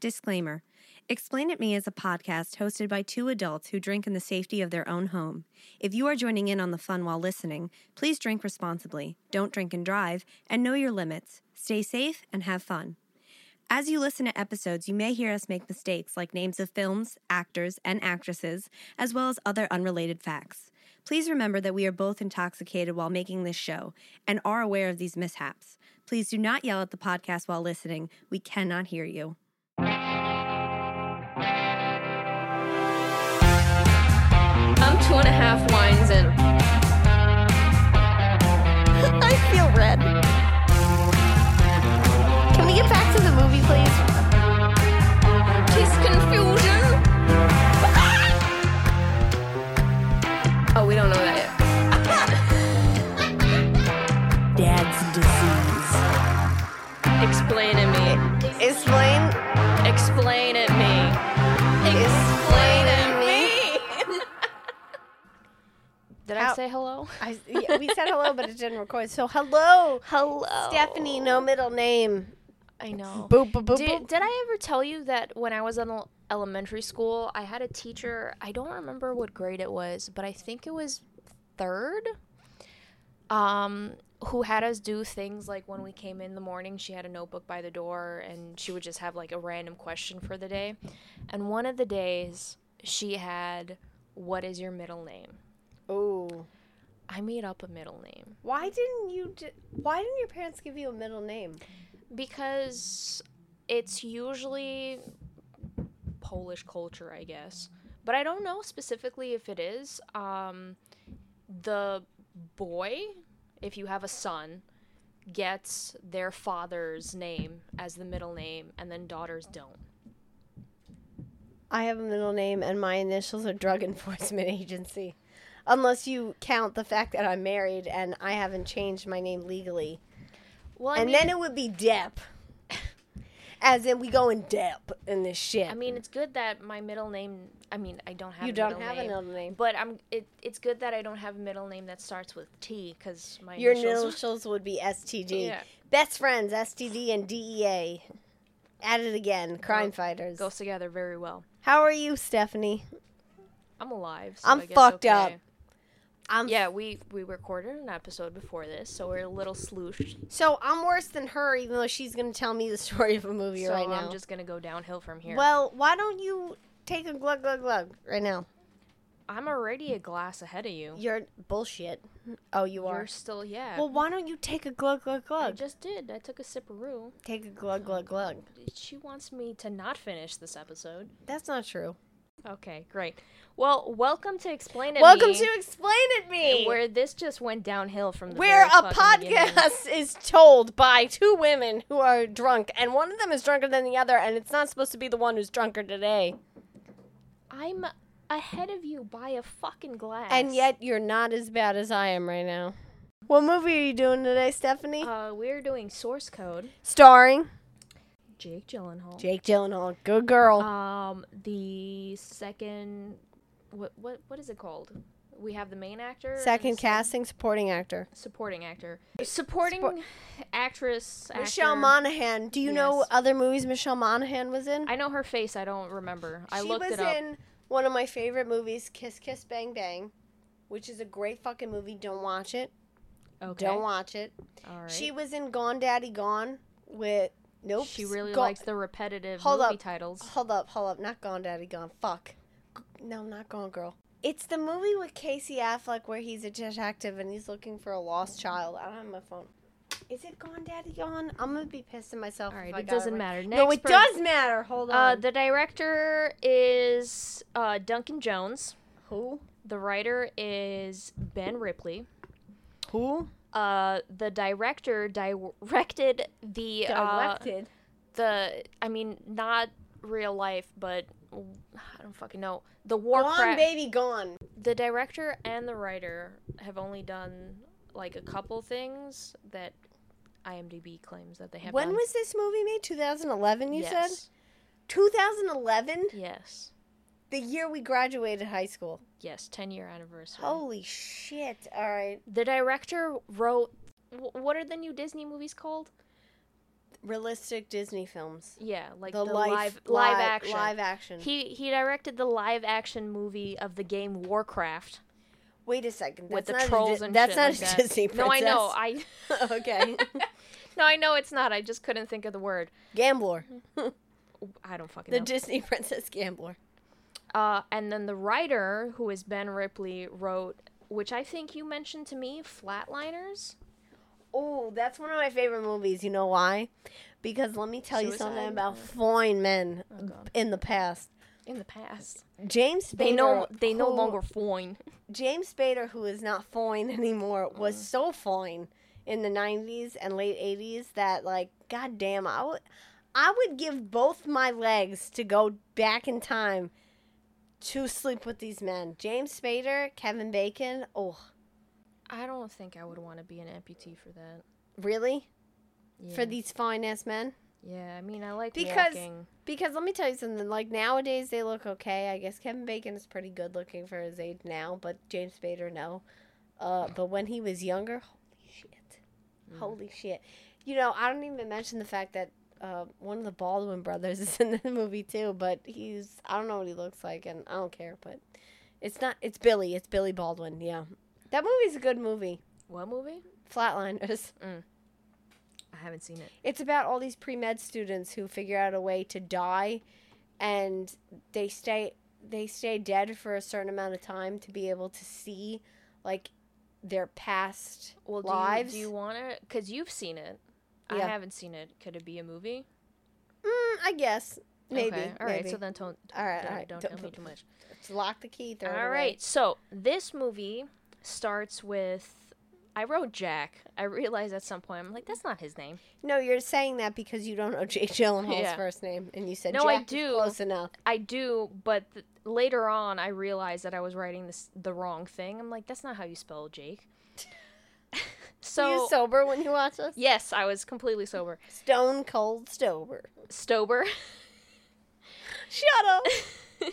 Disclaimer Explain It Me is a podcast hosted by two adults who drink in the safety of their own home. If you are joining in on the fun while listening, please drink responsibly, don't drink and drive, and know your limits. Stay safe and have fun. As you listen to episodes, you may hear us make mistakes like names of films, actors, and actresses, as well as other unrelated facts. Please remember that we are both intoxicated while making this show and are aware of these mishaps. Please do not yell at the podcast while listening. We cannot hear you. Two and a half wines in. I feel red. Can we get back to the movie, please? Kiss confusion. Ah! oh, we don't know that yet. Dad's disease. Explain it me. Did How- I say hello? I, yeah, we said hello, but it didn't record. So hello, Hello. Stephanie. No middle name. I know. Boop boop boop. Did, boop. did I ever tell you that when I was in el- elementary school, I had a teacher, I don't remember what grade it was, but I think it was third, um, who had us do things like when we came in the morning, she had a notebook by the door and she would just have like a random question for the day. And one of the days, she had, What is your middle name? Ooh. I made up a middle name Why didn't you? Di- why didn't your parents give you a middle name? because it's usually Polish culture, I guess. But I don't know specifically if it is. Um, the boy, if you have a son, gets their father's name as the middle name, and then daughters don't. I have a middle name, and my initials are Drug Enforcement Agency. Unless you count the fact that I'm married and I haven't changed my name legally. Well, I and mean, then it would be Depp. As in, we go in Depp in this shit. I mean, it's good that my middle name. I mean, I don't have. you don't have name, a middle name. But I'm. It, it's good that I don't have a middle name that starts with T because my Your initials. initials would be STG. Yeah. Best friends, STD and DEA. At it again, crime Go- fighters. goes together very well. How are you, Stephanie? I'm alive. So I'm I guess fucked okay. up. I'm Yeah, we we recorded an episode before this, so we're a little slooshed. So I'm worse than her, even though she's gonna tell me the story of a movie So right now. I'm just gonna go downhill from here. Well, why don't you take a glug glug glug right now? I'm already a glass ahead of you. You're bullshit. Oh, you are. You're still yeah. Well, why don't you take a glug glug glug? I just did. I took a sip of sipperoo. Take a glug glug glug. She wants me to not finish this episode. That's not true. Okay, great. Well, welcome to Explain It Welcome Me, to Explain It Me, where this just went downhill from the where very a fucking podcast is told by two women who are drunk, and one of them is drunker than the other, and it's not supposed to be the one who's drunker today. I'm ahead of you by a fucking glass. And yet, you're not as bad as I am right now. What movie are you doing today, Stephanie? uh, we're doing source code. Starring Jake Gyllenhaal. Jake Gyllenhaal. Good girl. Um, the second, what what what is it called? We have the main actor. Second casting, supporting actor. supporting actor. Supporting Support- actress. Michelle actor. Monaghan. Do you know Yes. other movies Michelle Monaghan was in? I know her face. I don't remember. I she looked it up. She was in one of my favorite movies, Kiss Kiss Bang Bang, which is a great fucking movie. Don't watch it. okay. Don't watch it. All right. She was in Gone Daddy Gone with Nope. She really Go- likes the repetitive Hold movie up. titles. Hold up, hold up. Not Gone Daddy Gone. Fuck. No, not Gone Girl. It's the movie with Casey Affleck where he's a detective and he's looking for a lost child. I don't have my phone. Is it Gone Daddy Gone? I'm gonna be pissed at myself. All right, It doesn't right. matter. No, it does matter. Hold Uh, on. the director is uh, Duncan Jones. Who? The writer is Ben Ripley. Who? Uh, the director directed the uh, the I mean not real life, but I don't fucking know. The Gone, Warcraft. baby, gone. The director and the writer have only done like a couple things that IMDb claims that they have. When done. was this movie made? 2011, you said? 2011? Yes. The year we graduated high school. Yes. Ten year anniversary. Holy shit. All right. The director wrote. wh- What are the new Disney movies called? realistic Disney films. Yeah, like the, the, life, live live action. live action. He he directed the live action movie of the game Warcraft Wait a second. with the not trolls a, and That's not like a that. Disney princess. No, I know. I okay. no, I know it's not. I just couldn't think of the word. Gambler. I don't fucking The know. Disney princess gambler. Uh, and then the writer, who is Ben Ripley, wrote, which I think you mentioned to me, Flatliners. Oh, that's one of my favorite movies. You know why? Because let me tell you something Suicide? about fine men Oh, in the past. In the past, James Spader. they no they no longer fine. James Spader, who is not fine anymore, was Uh. so fine in the '90s and late '80s that, like, goddamn, I would, I would give both my legs to go back in time to sleep with these men. James Spader, Kevin Bacon. Oh, I don't think I would want to be an amputee for that. really? Yeah. For these fine ass men? yeah, I mean, I like Because- walking. Because let me tell you something. Like nowadays, they look okay. I guess Kevin Bacon is pretty good looking for his age now, but James Spader, no. Uh, but when he was younger, holy shit, Mm. holy shit. You know, I don't even mention the fact that uh, one of the Baldwin brothers is in the movie too. But he's I don't know what he looks like, and I don't care. But it's not. It's Billy. It's Billy Baldwin. Yeah, that movie's a good movie. What movie? Flatliners. I haven't seen it. It's about all these pre med students who figure out a way to die, and they stay they stay dead for a certain amount of time to be able to see like their past Well, do lives. you, do you want it? Because you've seen it. I haven't seen it. Could it be a movie? Mm, I guess maybe. Okay. All right. maybe. So then don't. All right, Don't, all right, don't don't- tell me too much. Let's lock the key. Throw it All away. So this movie starts with. I wrote Jack. I realized at some point I'm like, that's not his name. No, you're saying that because you don't know Jake Gyllenhaal's Yeah. first name, and you said No, I Jack is do. close enough. I do, but th- later on I realized that I was writing this the wrong thing. I'm like, that's not how you spell Jake. Are so you sober when you watch this? yes, I was completely sober. Stone cold sober. Stober. Shut up. I'm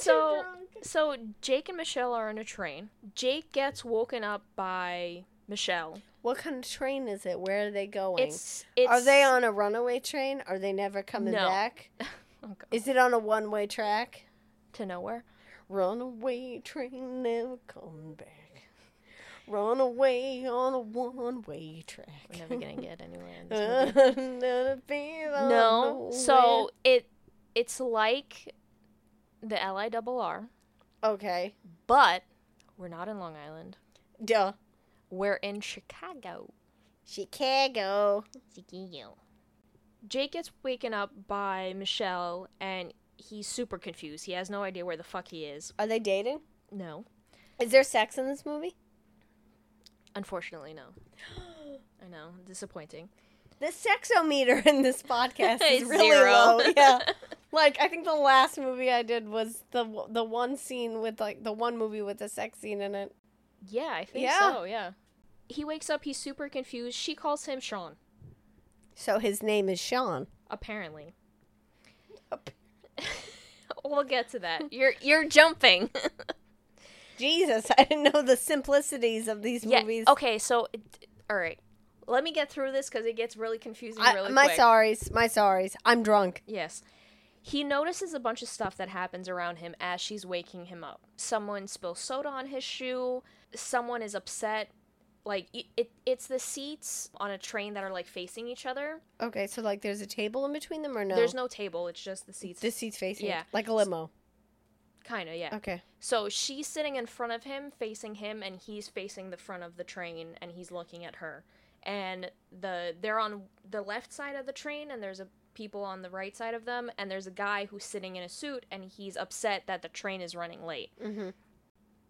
So-. So Jake and Michelle are on a train. Jake gets woken up by Michelle. What kind of train is it? Where are they going? It's it's Are they on a runaway train? Are they never coming No. back? Oh, Is it on a one way track? to nowhere? Runaway train never come back. Run away on a one way track. We're never gonna get anywhere in this movie. Another beat on No. So it it's like the L I double R. Okay. but we're not in Long Island. Duh. We're in Chicago. Chicago. Chicago. Jake gets waken up by Michelle and he's super confused. He has no idea where the fuck he is. Are they dating? No. Is there sex in this movie? Unfortunately, no. I know. Disappointing. The sexometer in this podcast is really zero. low. Yeah. Like I think the last movie I did was the the one scene with like the one movie with the sex scene in it. Yeah, I think Yeah. so, yeah. He wakes up, he's super confused. She calls him Sean, So his name is Sean. apparently. Ap- we'll get to that. You're you're jumping. Jesus, I didn't know the simplicities of these yeah. movies. Okay, so all right. Let me get through this cuz it gets really confusing I, really my quick. sorries, my sorries. I'm drunk. Yes. He notices a bunch of stuff that happens around him as she's waking him up. Someone spills soda on his shoe. Someone is upset. Like it, it it's the seats on a train that are like facing each other. Okay, so like there's a table in between them or no? There's no table, it's just the seats. the seats facing. Yeah. Like a limo. Kind of, yeah. Okay. So she's sitting in front of him, facing him, and he's facing the front of the train, and he's looking at her. And the they're on the left side of the train, and there's a people on the right side of them, and there's a guy who's sitting in a suit, and he's upset that the train is running late. Mm-hmm.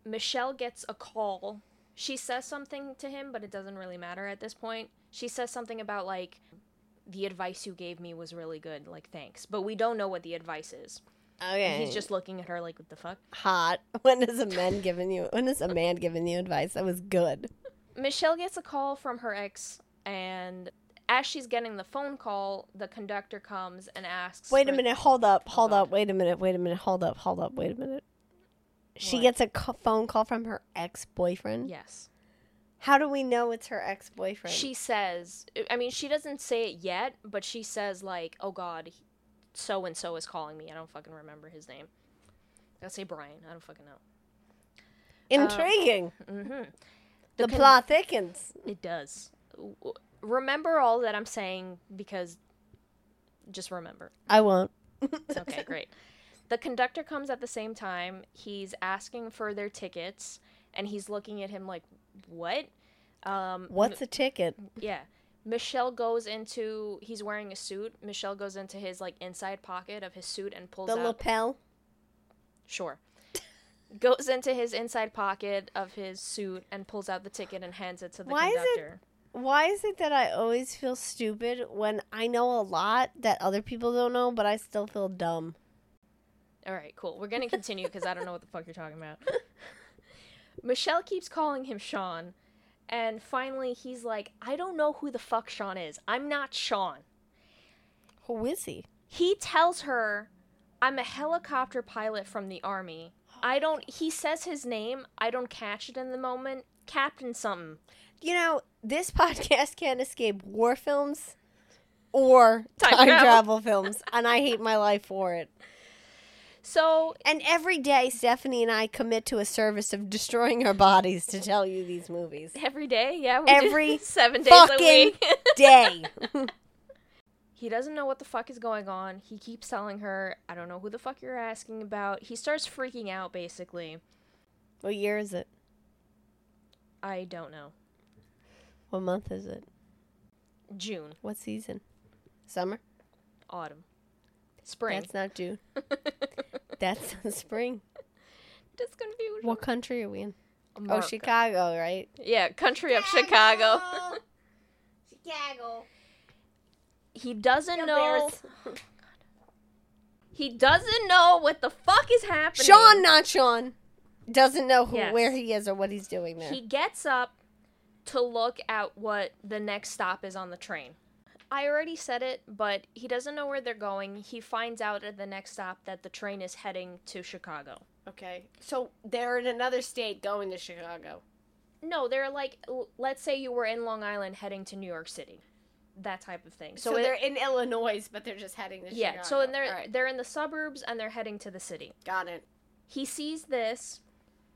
Michelle gets a call. She says something to him, but it doesn't really matter at this point. She says something about like the advice you gave me was really good, like thanks. But we don't know what the advice is. Okay. And he's just looking at her like, what the fuck? hot. When is a man giving you? When is a man giving you advice? That was good. Michelle gets a call from her ex, and as she's getting the phone call, the conductor comes and asks. Wait a minute. Hold up. Hold up. Wait a minute. Wait a minute. Hold up. Hold up. Wait a minute. She What? gets a co- phone call from her ex boyfriend. Yes. How do we know it's her ex boyfriend? She says, I mean, she doesn't say it yet, but she says, like, oh God, so and so is calling me. I don't fucking remember his name. I'll say Brian. I don't fucking know. Intriguing. Mm-hmm. the con- plot thickens. It does. Remember all that I'm saying because just remember. I won't. Okay, great. The conductor comes at the same time. He's asking for their tickets, and he's looking at him like, "What?" Um, What's a ticket? Yeah. Michelle goes into he's wearing a suit. Michelle goes into his like inside pocket of his suit and pulls The out lapel? sure. goes into his inside pocket of his suit and pulls out the ticket and hands it to the Why is it- Why is it that I always feel stupid when I know a lot that other people don't know, but I still feel dumb? All right, cool. We're going to continue cuz I don't know what the fuck you're talking about. Michelle keeps calling him Sean and finally he's like, "I don't know who the fuck Sean is. I'm not Sean." Who is he? he tells her i'm a helicopter pilot from the army i don't he says his name i don't catch it in the moment captain something You know, this podcast can't escape war films or Time time, travel. travel. films, and I hate my life for it. So And every day, Stephanie and I commit to a service of destroying our bodies to tell you these movies. every day yeah Every seven days a fucking week Day. he doesn't know what the fuck is going on he keeps telling her i don't know who the fuck you're asking about he starts freaking out basically what year is it? i don't know What month is it? june What season? Summer? autumn spring That's not June. That's spring. just confusion What country are we in? Oh, America. Oh, Chicago, right? yeah country of chicago Chicago. he doesn't Go know Bears. He doesn't know what the fuck is happening. Sean, not Sean, doesn't know who, Yes. where he is or what he's doing there. He gets up to look at what the next stop is on the train. I already said it, but he doesn't know where they're going. He finds out at the next stop that the train is heading to Chicago. okay, so they're in another state going to Chicago. No, they're like, l- let's say you were in Long Island heading to New York City. That type of thing. So, So, it- they're in Illinois, but they're just heading to yeah, Chicago. Yeah, so and they're right, they're in the suburbs and they're heading to the city. got it. He sees this.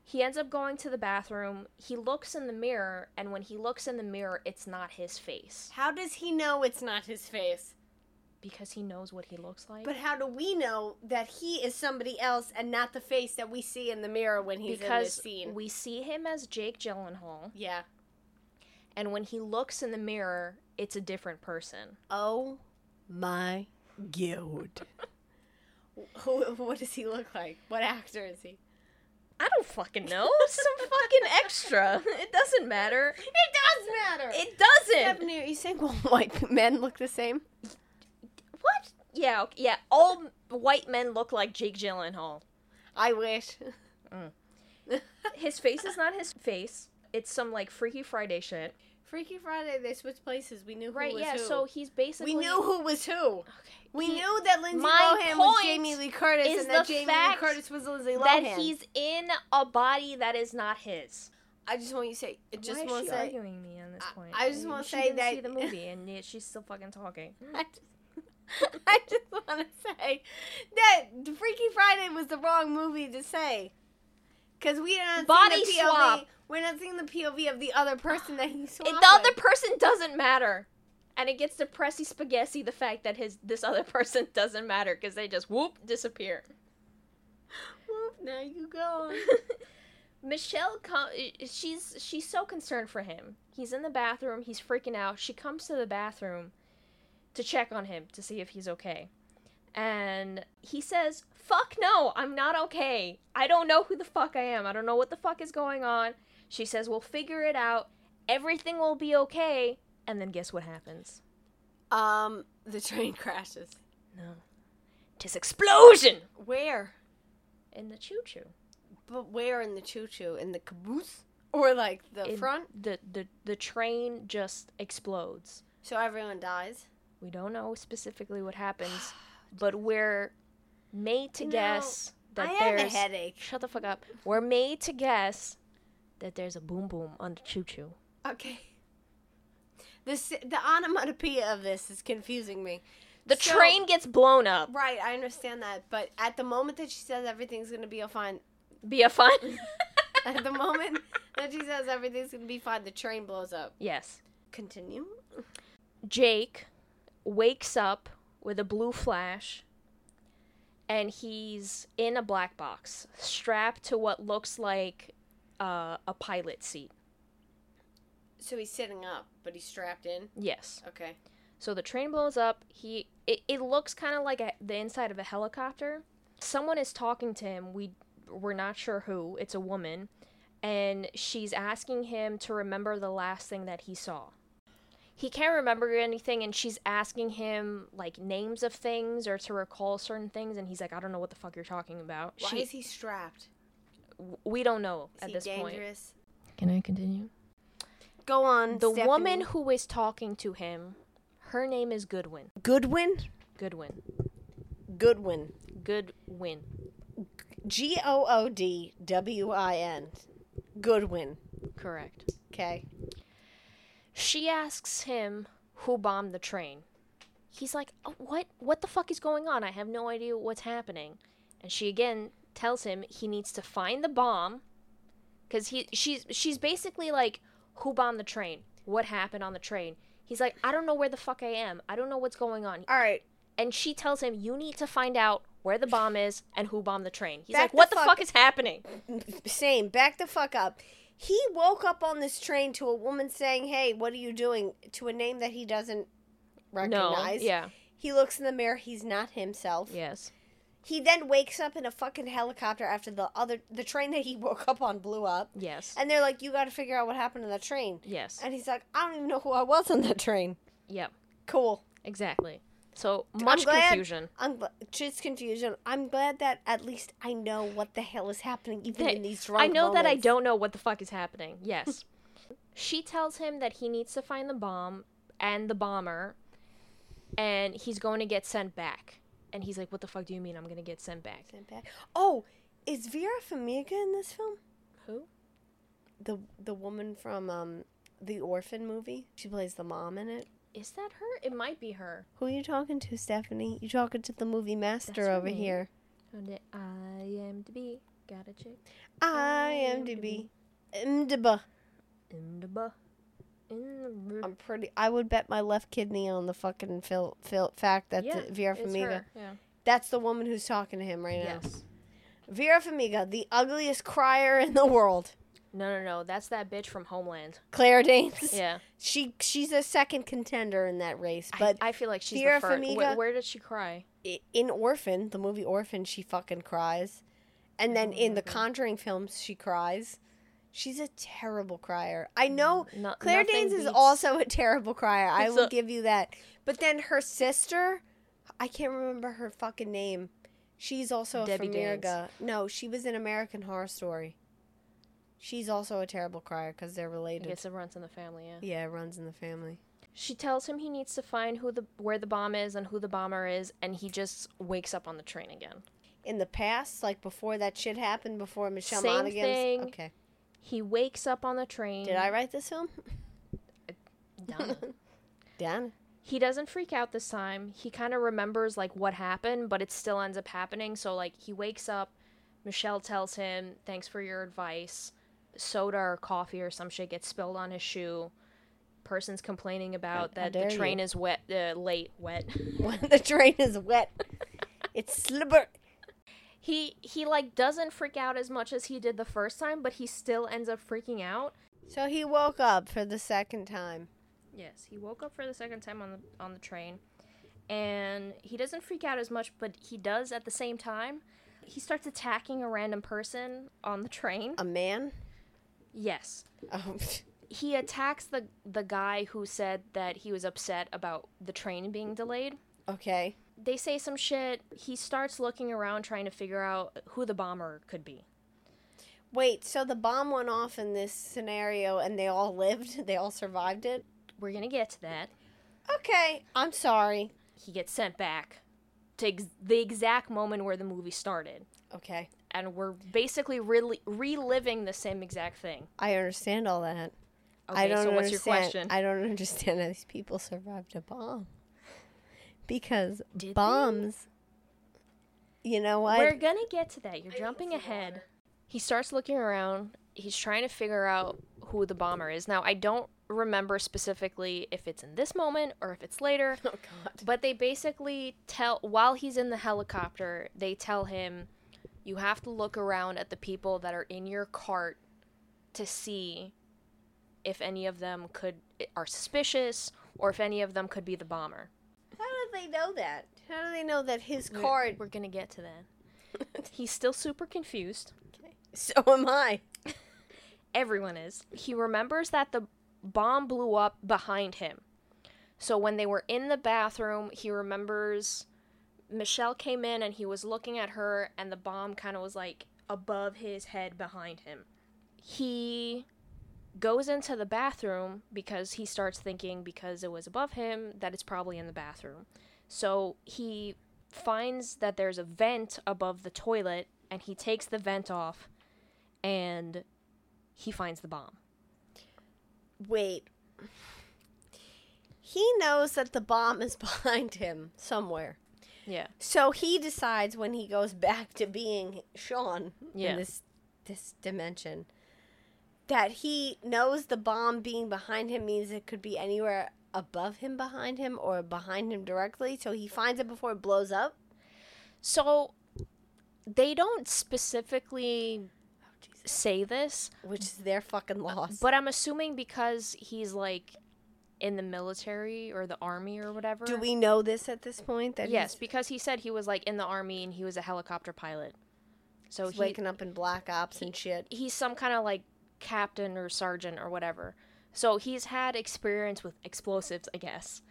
He ends up going to the bathroom. He looks in the mirror, and when he looks in the mirror, it's not his face How does he know it's not his face? because he knows what he looks like. But how do we know that he is somebody else and not the face that we see in the mirror when he's in this because scene? we see him as Jake Gyllenhaal, yeah. and when he looks in the mirror, it's a different person. Oh my god. What does he look like? What actor is he? I don't fucking know. Some fucking extra. It doesn't matter. It does matter. It doesn't. Stephanie, are you saying all white men look the same? What? Yeah, ok- yeah. All white men look like Jake Gyllenhaal. I wish. Mm. His face is not his face. It's some like Freaky Friday shit. Freaky Friday, they switched places. We knew who Right? was Yeah. who. So he's basically. we knew who was who. Okay. We he- knew that Lindsay Lohan was Jamie Lee Curtis is and that Jamie Lee Curtis was Lindsay Lohan. that he's in a body that is not his. I just want you to say. I just Why is she say. arguing me on this point? I just mean, wanna she say didn't that- see the movie and yet she's still fucking talking. I just, I just want to say that Freaky Friday was the wrong movie to say. Because we are not Body the POV. swap. We're not seeing the POV of the other person that he swapped It- the other person doesn't matter, and it gets to depressy spaghetti the fact that his this other person doesn't matter because they just whoop disappear. Whoop, now you go. Michelle, com- she's she's so concerned for him. He's in the bathroom. He's freaking out. She comes to the bathroom to check on him to see if he's okay, and he says, "Fuck no, I'm not okay. I don't know who the fuck I am. I don't know what the fuck is going on." She says, "We'll figure it out. Everything will be okay." And then guess what happens? Um, the train crashes. No, tis explosion Where? in the choo choo. But where in the choo choo? In the caboose? Or like the In- front? The the the train just explodes. So everyone dies? We don't know specifically what happens, but we're made to guess that there's. I have a headache. Shut the fuck up. We're made to guess that there's a boom boom on the choo choo. Okay. This the onomatopoeia of this is confusing me. The So- train gets blown up. Right, I understand that, but at the moment that she says everything's gonna be a fine, Be a fun. at the moment that she says everything's gonna be fine, the train blows up. yes. Continue. Jake wakes up with a blue flash and he's in a black box strapped to what looks like uh, a pilot seat. So he's sitting up, but he's strapped in. Yes. Okay. So the train blows up. He it, it looks kind of like a, the inside of a helicopter. Someone is talking to him. We we're not sure who. It's a woman and she's asking him to remember the last thing that he saw. He can't remember anything and she's asking him like names of things or to recall certain things and he's like I don't know what the fuck you're talking about. Why She- is he strapped? We don't know Is at he this point. Can I continue? Go on. The Stephanie. woman who is talking to him, her name is Goodwin. Goodwin. Goodwin. Goodwin. Goodwin. G O O D W I N. Goodwin. Correct. Okay. She asks him who bombed the train. He's like, oh, "What? What the fuck is going on? I have no idea what's happening." And she again tells him he needs to find the bomb cuz he she's she's basically like, "Who bombed the train? What happened on the train?" He's like, "I don't know where the fuck I am. I don't know what's going on." All right. And she tells him, "You need to find out where the bomb is and who bombed the train." He's Back like, the "What the fuck- fuck is happening?" Same. Back the fuck up. He woke up on this train to a woman saying, "Hey, what are you doing?" to a name that he doesn't No. recognize. Yeah. He looks in the mirror. He's not himself. Yes. He then wakes up in a fucking helicopter after the other the train that he woke up on blew up. Yes. And they're like, "You got to figure out what happened to that train." Yes. And he's like, "I don't even know who I was on that train." Yep. Cool. Exactly. So much glad- confusion. I'm just confusion. I'm glad that at least I know what the hell is happening, even That- in these drunk I know that I don't know what the fuck is happening. Yes. she tells him that he needs to find the bomb and the bomber and he's going to get sent back. And he's like, "What the fuck do you mean I'm to get sent back?" Sent back. Oh, is Vera Farmiga in this film? Who? The the woman from um the Orphan movie. She plays the mom in it. Is that her? It might be her. Who are you talking to, Stephanie? You talking to the movie master That's over here? I am to be. Got a chick. IMDb. IMDb. In the bu- in the bu- I'm pretty. I would bet my left kidney on the fucking fil- fil- fact that yeah, the Vera it's Farmiga. Yeah. That's the woman who's talking to him right now. Yes. Vera Farmiga, the ugliest crier in the world. No, no, no. That's that bitch from Homeland. Claire Danes. Yeah. She she's a second contender in that race, but I, feel like she's Vera the first. Farmiga- Where, where did she cry? in Orphan, the movie Orphan, she fucking cries, and then in the. Conjuring films, she cries. She's a terrible crier. I know No, Claire Danes is also a terrible crier. I will give you that. But then her sister, I can't remember her fucking name. She's also Debbie a Farmiga. No, she was in American Horror Story. She's also a terrible crier because they're I related. guess it runs in the family. Yeah. Yeah, it runs in the family. She tells him he needs to find who the where the bomb is and who the bomber is, and he just wakes up on the train again. In the past, like before that shit happened, before Michelle Same Monaghan's. thing. Okay. He wakes up on the train. Did I write this film? Done. Dan. he doesn't freak out this time. He kind of remembers like what happened, but it still ends up happening. So like he wakes up, Michelle tells him, "Thanks for your advice." Soda or coffee or some shit gets spilled on his shoe. Person's complaining about How that the dare you. train is wet, uh, late, wet. When the train is wet, it's slippery. He he like doesn't freak out as much as he did the first time, but he still ends up freaking out. So he woke up for the second time. Yes, he woke up for the second time on the on the train, and he doesn't freak out as much, but he does at the same time. He starts attacking a random person on the train. A man. Yes, Oh, he attacks the the guy who said that he was upset about the train being delayed. okay. They say some shit. He starts looking around trying to figure out who the bomber could be. Wait, so the bomb went off in this scenario and they all lived? They all survived it? We're gonna get to that. Okay, I'm sorry. He gets sent back to ex- the exact moment where the movie started. Okay, and we're basically really reliving the same exact thing. I understand all that. Okay, I don't so what's understand. your question? I don't understand how these people survived a bomb. Because Did they? bombs, you know what? We're gonna get to that. You're jumping ahead. He starts looking around. He's trying to figure out who the bomber is. Now, I don't remember specifically if it's in this moment or if it's later, oh God. but they basically tell while he's in the helicopter, they tell him you have to look around at the people that are in your cart to see if any of them could are suspicious or if any of them could be the bomber. Do they know that? How do they know that his We're- card? We're gonna get to that. He's still super confused. So am I. Everyone is. He remembers that the bomb blew up behind him. So when they were in the bathroom, he remembers Michelle came in and he was looking at her, and the bomb kind of was like above his head behind him. He goes into the bathroom because he starts thinking because it was above him that it's probably in the bathroom. So he finds that there's a vent above the toilet and he takes the vent off and he finds the bomb. Wait. He knows that the bomb is behind him somewhere. Yeah. So he decides when he goes back to being Sean Yeah. in this this dimension that he knows the bomb being behind him means it could be anywhere above him behind him or behind him directly so he finds it before it blows up So they don't specifically say this, which is their fucking uh, loss but I'm assuming because he's like in the military or the army or whatever. do we know this at this point that Yes, he's, because he said he was like in the army and he was a helicopter pilot. So he's he, waking up in black ops and shit he's some kind of like captain or sergeant or whatever. So he's had experience with explosives, I guess.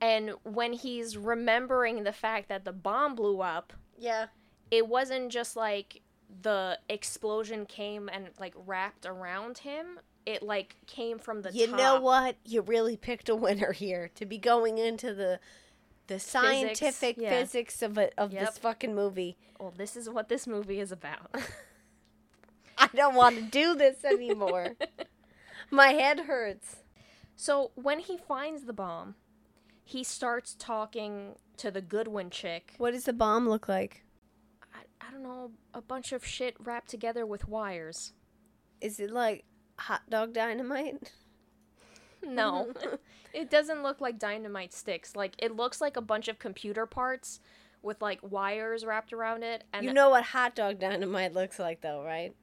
And when he's remembering the fact that the bomb blew up, yeah it wasn't just like the explosion came and like wrapped around him. It like came from the you top. know what? You really picked a winner here to be going into the the scientific yeah. physics of it of Yep. this fucking movie. Well, this is what this movie is about. I don't want to do this anymore. My head hurts. so when he finds the bomb, he starts talking to the Goodwin chick. What does the bomb look like? I, I don't know, a bunch of shit wrapped together with wires. Is it like hot dog dynamite? No, it doesn't look like dynamite sticks. Like it looks like a bunch of computer parts with like wires wrapped around it and you know what hot dog dynamite looks like, though, right?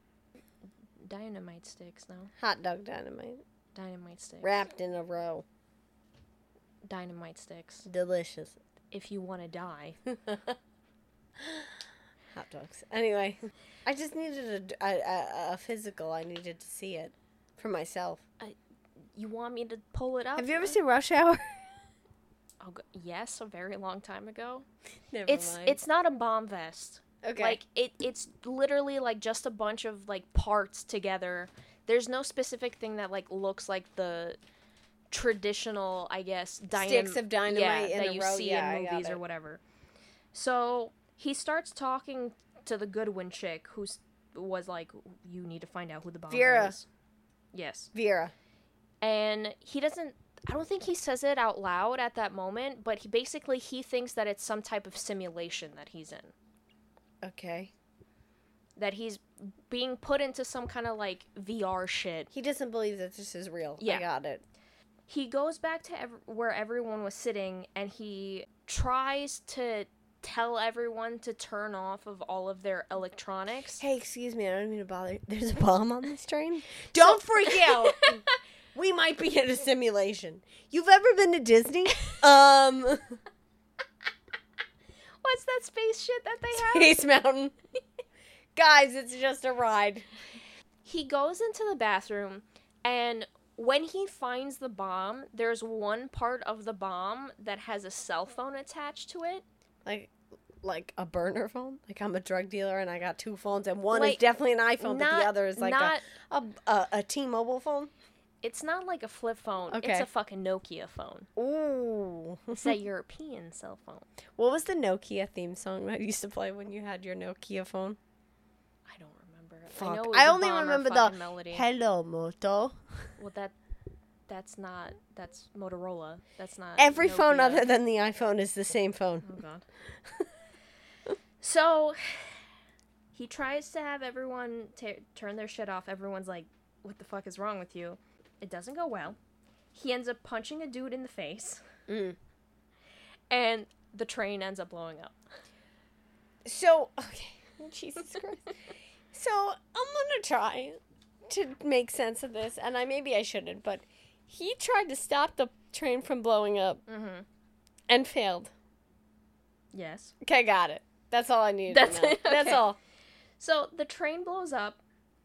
Dynamite sticks. No, Hot dog dynamite dynamite sticks. wrapped in a row. Dynamite sticks. Delicious. If you want to die. Hot dogs. Anyway, I just needed a, a, a, physical. I needed to see it for myself. You want me to pull it up? Have you ever seen Rush Hour? Oh, yes, a very long time ago. Never It's it's not a bomb vest. Okay. Like it it's literally like just a bunch of like parts together. There's no specific thing that like looks like the traditional, I guess, dynam- Sticks of dynamite yeah, in that a you row. see Yeah, in movies or whatever. So he starts talking to the Goodwin chick, who was like, "You need to find out who the bomber Vera. is." Yes, Vera. and he doesn't. I don't think he says it out loud at that moment, but he basically he thinks that it's some type of simulation that he's in Okay. that he's being put into some kind of like VR shit. He doesn't believe that this is real. I Yeah. got it. He goes back to ev- where everyone was sitting and he tries to tell everyone to turn off of all of their electronics. Hey, excuse me. I don't mean to bother. There's a bomb on this train. Don't freak out. we might be in a simulation. You've ever been to Disney? um, What's that space shit that they have? Space Mountain. Guys, it's just a ride. he goes into the bathroom and when he finds the bomb, there's one part of the bomb that has a cell phone attached to it. Like, like a burner phone. Like I'm a drug dealer and I got two phones, and one is definitely an iPhone, but the other is like not- a, a, a a T-Mobile phone. It's not like a flip phone. Okay. It's a fucking Nokia phone. Ooh. It's a European cell phone. What was the Nokia theme song that used to play when you had your Nokia phone? I don't remember. I Fuck. know it was I a only remember the melody. Hello Moto. well, that that's not that's Motorola. That's not Every phone other than the iPhone is the same phone. Oh god. so he tries to have everyone ta turn their shit off. Everyone's like, "What the fuck is wrong with you?" It doesn't go well. He ends up punching a dude in the face, Mm. and the train ends up blowing up. So, okay. Jesus Christ. So, I'm going to try to make sense of this, and I maybe I shouldn't, but he tried to stop the train from blowing up Mm-hmm. and failed. Yes. Okay, got it. That's all I needed That's it? That's all. So the train blows up,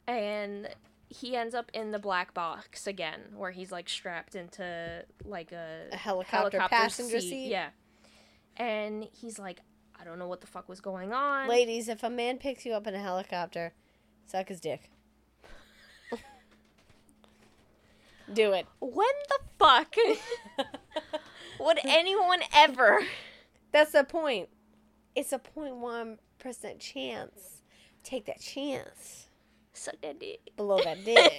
and he ends up in the black box again, where he's like strapped into like a, A helicopter passenger seat? Yeah, and he's like, I don't know what the fuck was going on. Ladies, if a man picks you up in a helicopter, suck his dick. Do it. When the fuck would anyone ever? That's the point. It's a 0.1% chance. Take that chance. Suck that dick. Below that dick.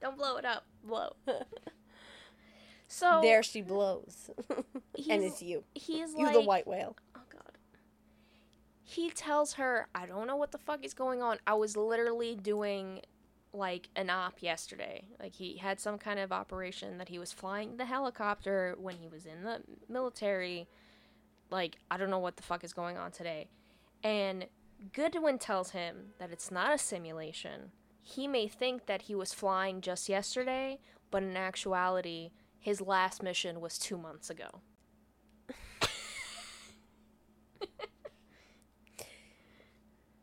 Don't blow it up. Blow. So there she blows. and it's you. he's You like, the white whale. Oh god. He tells her, I don't know what the fuck is going on. I was literally doing like an op yesterday. Like he had some kind of operation that he was flying the helicopter when he was in the military. Like I don't know what the fuck is going on today. And Goodwin tells him that it's not a simulation. He may think that he was flying just yesterday, but in actuality, his last mission was 2 months ago.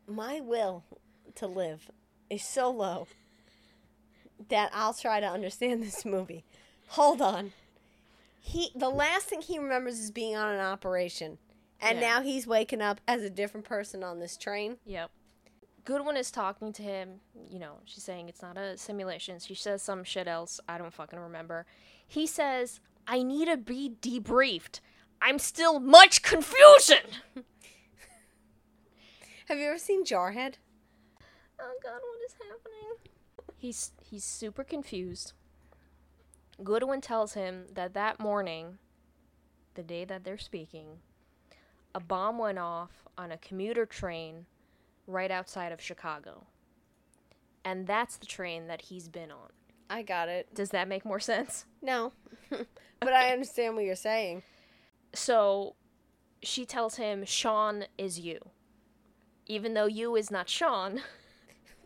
My will to live is so low that I'll try to understand this movie. Hold on. He the last thing he remembers is being on an operation. And Yeah. now he's waking up as a different person on this train. Yep. Goodwin is talking to him. You know, she's saying it's not a simulation. She says some shit else. I don't fucking remember. He says, I need to be debriefed. I'm still much confusion. Have you ever seen Jarhead? Oh god, what is happening? He's he's super confused. Goodwin tells him that that morning, the day that they're speaking, a bomb went off on a commuter train right outside of Chicago. And that's the train that he's been on. I got it. Does that make more sense? No. but I understand what you're saying. So she tells him Sean is you. Even though you is not Sean,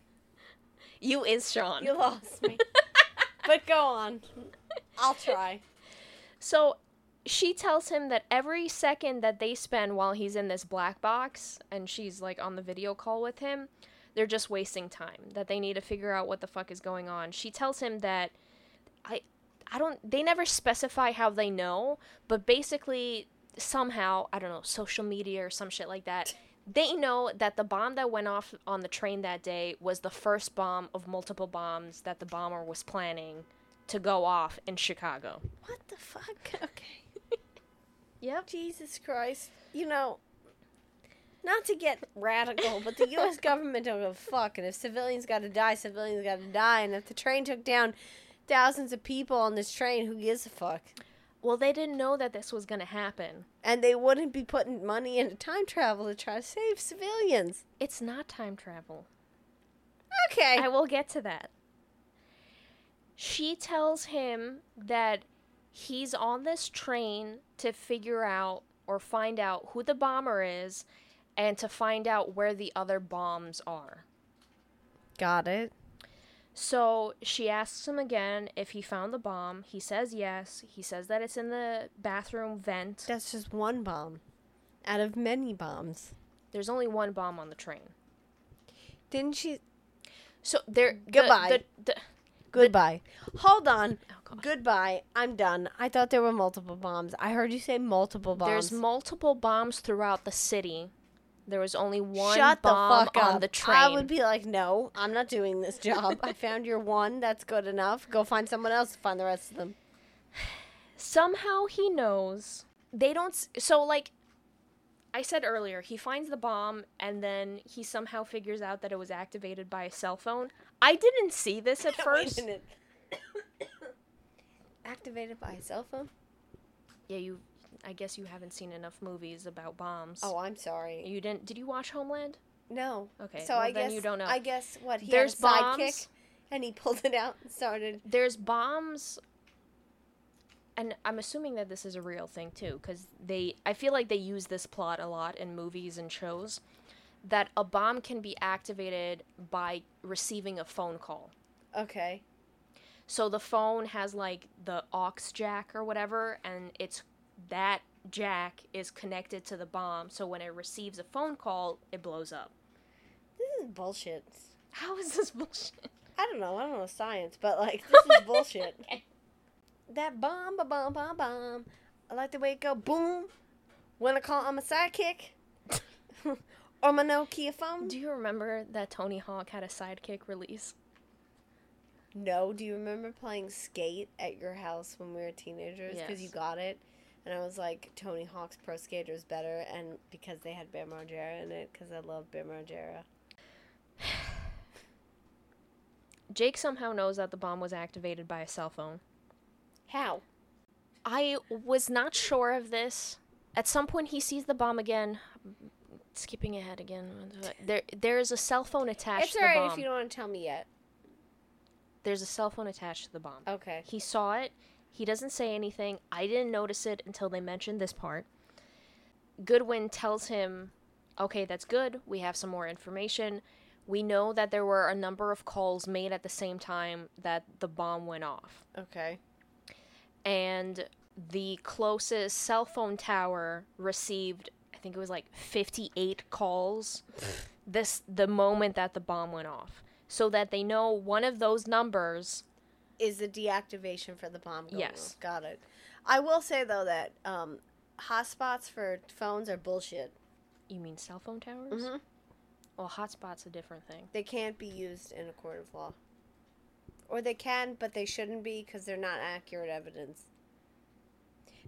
you is Sean. You lost me. but go on. I'll try. So she tells him that every second that they spend while he's in this black box and she's like on the video call with him, they're just wasting time. That they need to figure out what the fuck is going on. She tells him that I I don't they never specify how they know, but basically somehow, I don't know, social media or some shit like that. They know that the bomb that went off on the train that day was the first bomb of multiple bombs that the bomber was planning to go off in Chicago. What the fuck? Okay. Yep. Jesus Christ. You know, not to get radical, but the U.S. government don't give a fuck. And if civilians got to die, civilians got to die. And if the train took down thousands of people on this train, who gives a fuck? Well, they didn't know that this was going to happen. And they wouldn't be putting money into time travel to try to save civilians. It's not time travel. Okay. I will get to that. She tells him that he's on this train to figure out or find out who the bomber is and to find out where the other bombs are. got it. So she asks him again if he found the bomb. He says yes. He says that it's in the bathroom vent. That's just one bomb out of many bombs. There's only one bomb on the train. Didn't she? So there. the- Goodbye. the- the- Goodbye. Hold on. God. Goodbye. I'm done. I thought there were multiple bombs. I heard you say multiple bombs. There's multiple bombs throughout the city. There was only one Shut bomb the fuck on up. the train. I would be like, no, I'm not doing this job. I found your one. That's good enough. Go find someone else to find the rest of them. Somehow he knows. They don't. s- So like, I said earlier, he finds the bomb and then he somehow figures out that it was activated by a cell phone. I didn't see this at first. Activated by a cell phone? Yeah, you. I guess you haven't seen enough movies about bombs. Oh, I'm sorry. You didn't? Did you watch Homeland? No. Okay. So well, I then guess you don't know. I guess what he There's had a bombs. sidekick and he pulled it out and started. There's bombs, and I'm assuming that this is a real thing too, because they. I feel like they use this plot a lot in movies and shows, that a bomb can be activated by receiving a phone call. Okay. So the phone has like the aux jack or whatever, and it's that jack is connected to the bomb. So when it receives a phone call, it blows up. This is bullshit. How is this bullshit? I don't know. I don't know science, but like this is bullshit. Okay. That bomb, ba bomb, bomb, bomb. I like the way it go. Boom. Wanna call on my sidekick? or my Nokia phone? Do you remember that Tony Hawk had a sidekick release? No. Do you remember playing Skate at your house when we were teenagers? Because you got it. And I was like, Tony Hawk's Pro Skater is better. And because they had Bam Margera in it, because I love Bam Margera. Jake somehow knows that the bomb was activated by a cell phone. How? I was not sure of this. At some point, he sees the bomb again. Skipping ahead again. There, there is a cell phone attached It's to the alright if you don't want to tell me yet. There's a cell phone attached to the bomb. Okay. He saw it. He doesn't say anything. I didn't notice it until they mentioned this part. Goodwin tells him, okay, that's good. We have some more information. We know that there were a number of calls made at the same time that the bomb went off. Okay. And the closest cell phone tower received, I think it was like 58 calls this the moment that the bomb went off. So that they know one of those numbers Is the deactivation for the bomb going Yes. off. Got it. I will say, though, that um, hotspots for phones are bullshit. You mean cell phone towers? Mm-hmm. Well, hotspot's a different thing. They can't be used in a court of law. Or they can, but they shouldn't be because they're not accurate evidence.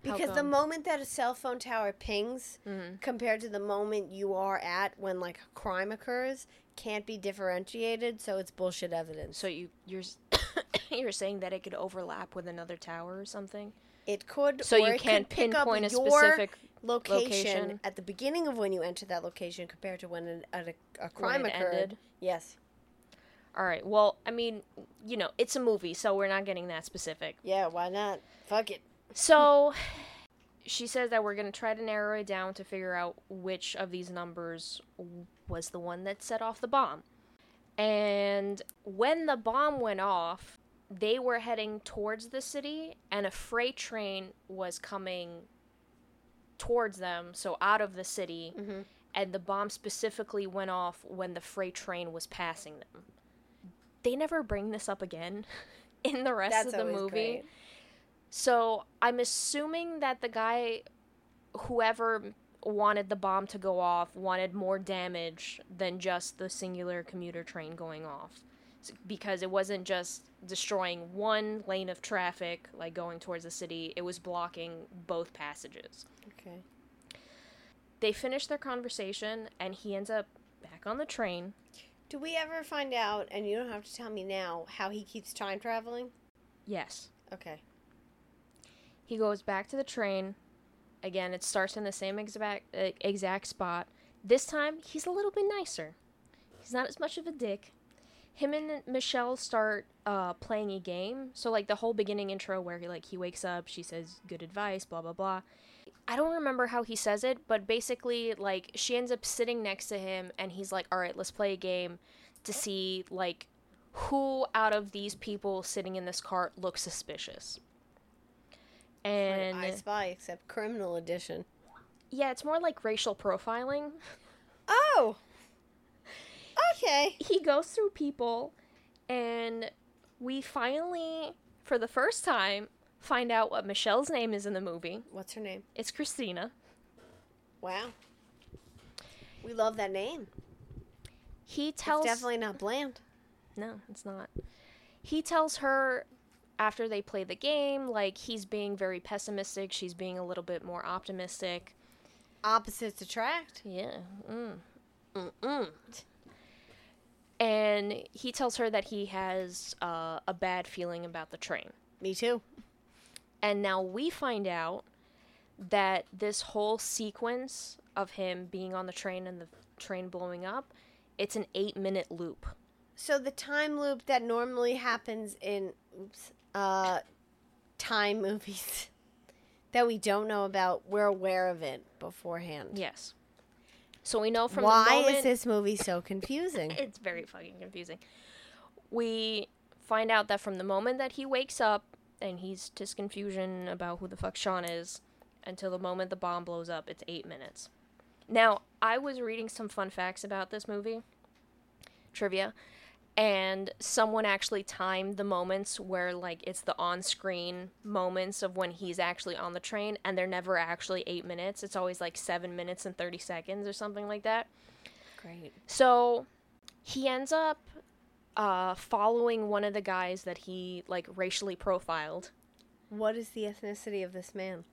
Because the moment that a cell phone tower pings Mhm. compared to the moment you are at when like a crime occurs can't be differentiated, so it's bullshit evidence. So you you're you're saying that it could overlap with another tower or something? It could So you can't up pinpoint a specific location, location. at the beginning of when you enter that location compared to when an, a, a crime occurred. ended? Yes. All right. Well, I mean, you know, it's a movie, so we're not getting that specific. Yeah, why not? Fuck it. So she says that we're going to try to narrow it down to figure out which of these numbers was the one that set off the bomb. And when the bomb went off, they were heading towards the city, and a freight train was coming towards them, so out of the city. Mhm. And the bomb specifically went off when the freight train was passing them. They never bring this up again in the rest That's of the movie. great. So I'm assuming that the guy, whoever wanted the bomb to go off, wanted more damage than just the singular commuter train going off. Because it wasn't just destroying one lane of traffic, like going towards the city, it was blocking both passages. Okay. They finish their conversation, and he ends up back on the train. Do we ever find out, and you don't have to tell me now, how he keeps time traveling? Yes. Okay. He goes back to the train. Again, it starts in the same exact exact spot. This time, he's a little bit nicer. He's not as much of a dick. Him and Michelle start uh, playing a game. So like the whole beginning intro where he like he wakes up, she says good advice, blah blah blah. I don't remember how he says it, but basically like she ends up sitting next to him and he's like, "All right, let's play a game to see like who out of these people sitting in this cart looks suspicious." And Like I Spy, except criminal edition. yeah, it's more like racial profiling. Oh! Okay. He goes through people, and we finally, for the first time, find out what Michelle's name is in the movie. What's her name? It's Christina. Wow. We love that name. He tells It's definitely not bland. no, it's not. He tells her after they play the game, like he's being very pessimistic. She's being a little bit more optimistic. Opposites attract. Yeah. Mm. Mm-mm. And he tells her that he has uh, a bad feeling about the train. Me too. And now we find out that this whole sequence of him being on the train and the train blowing up, it's an 8-minute loop. So the time loop that normally happens in oops, uh time movies that we don't know about, we're aware of it beforehand. Yes. So we know from Why the moment is this movie so confusing? it's very fucking confusing. We find out that from the moment that he wakes up and he's just confusion about who the fuck Sean is until the moment the bomb blows up, it's eight minutes. Now, I was reading some fun facts about this movie, trivia, and someone actually timed the moments where, like, it's the on screen moments of when he's actually on the train, and they're never actually eight minutes. It's always like seven minutes and 30 seconds or something like that. Great. So he ends up uh, following one of the guys that he like racially profiled. What is the ethnicity of this man?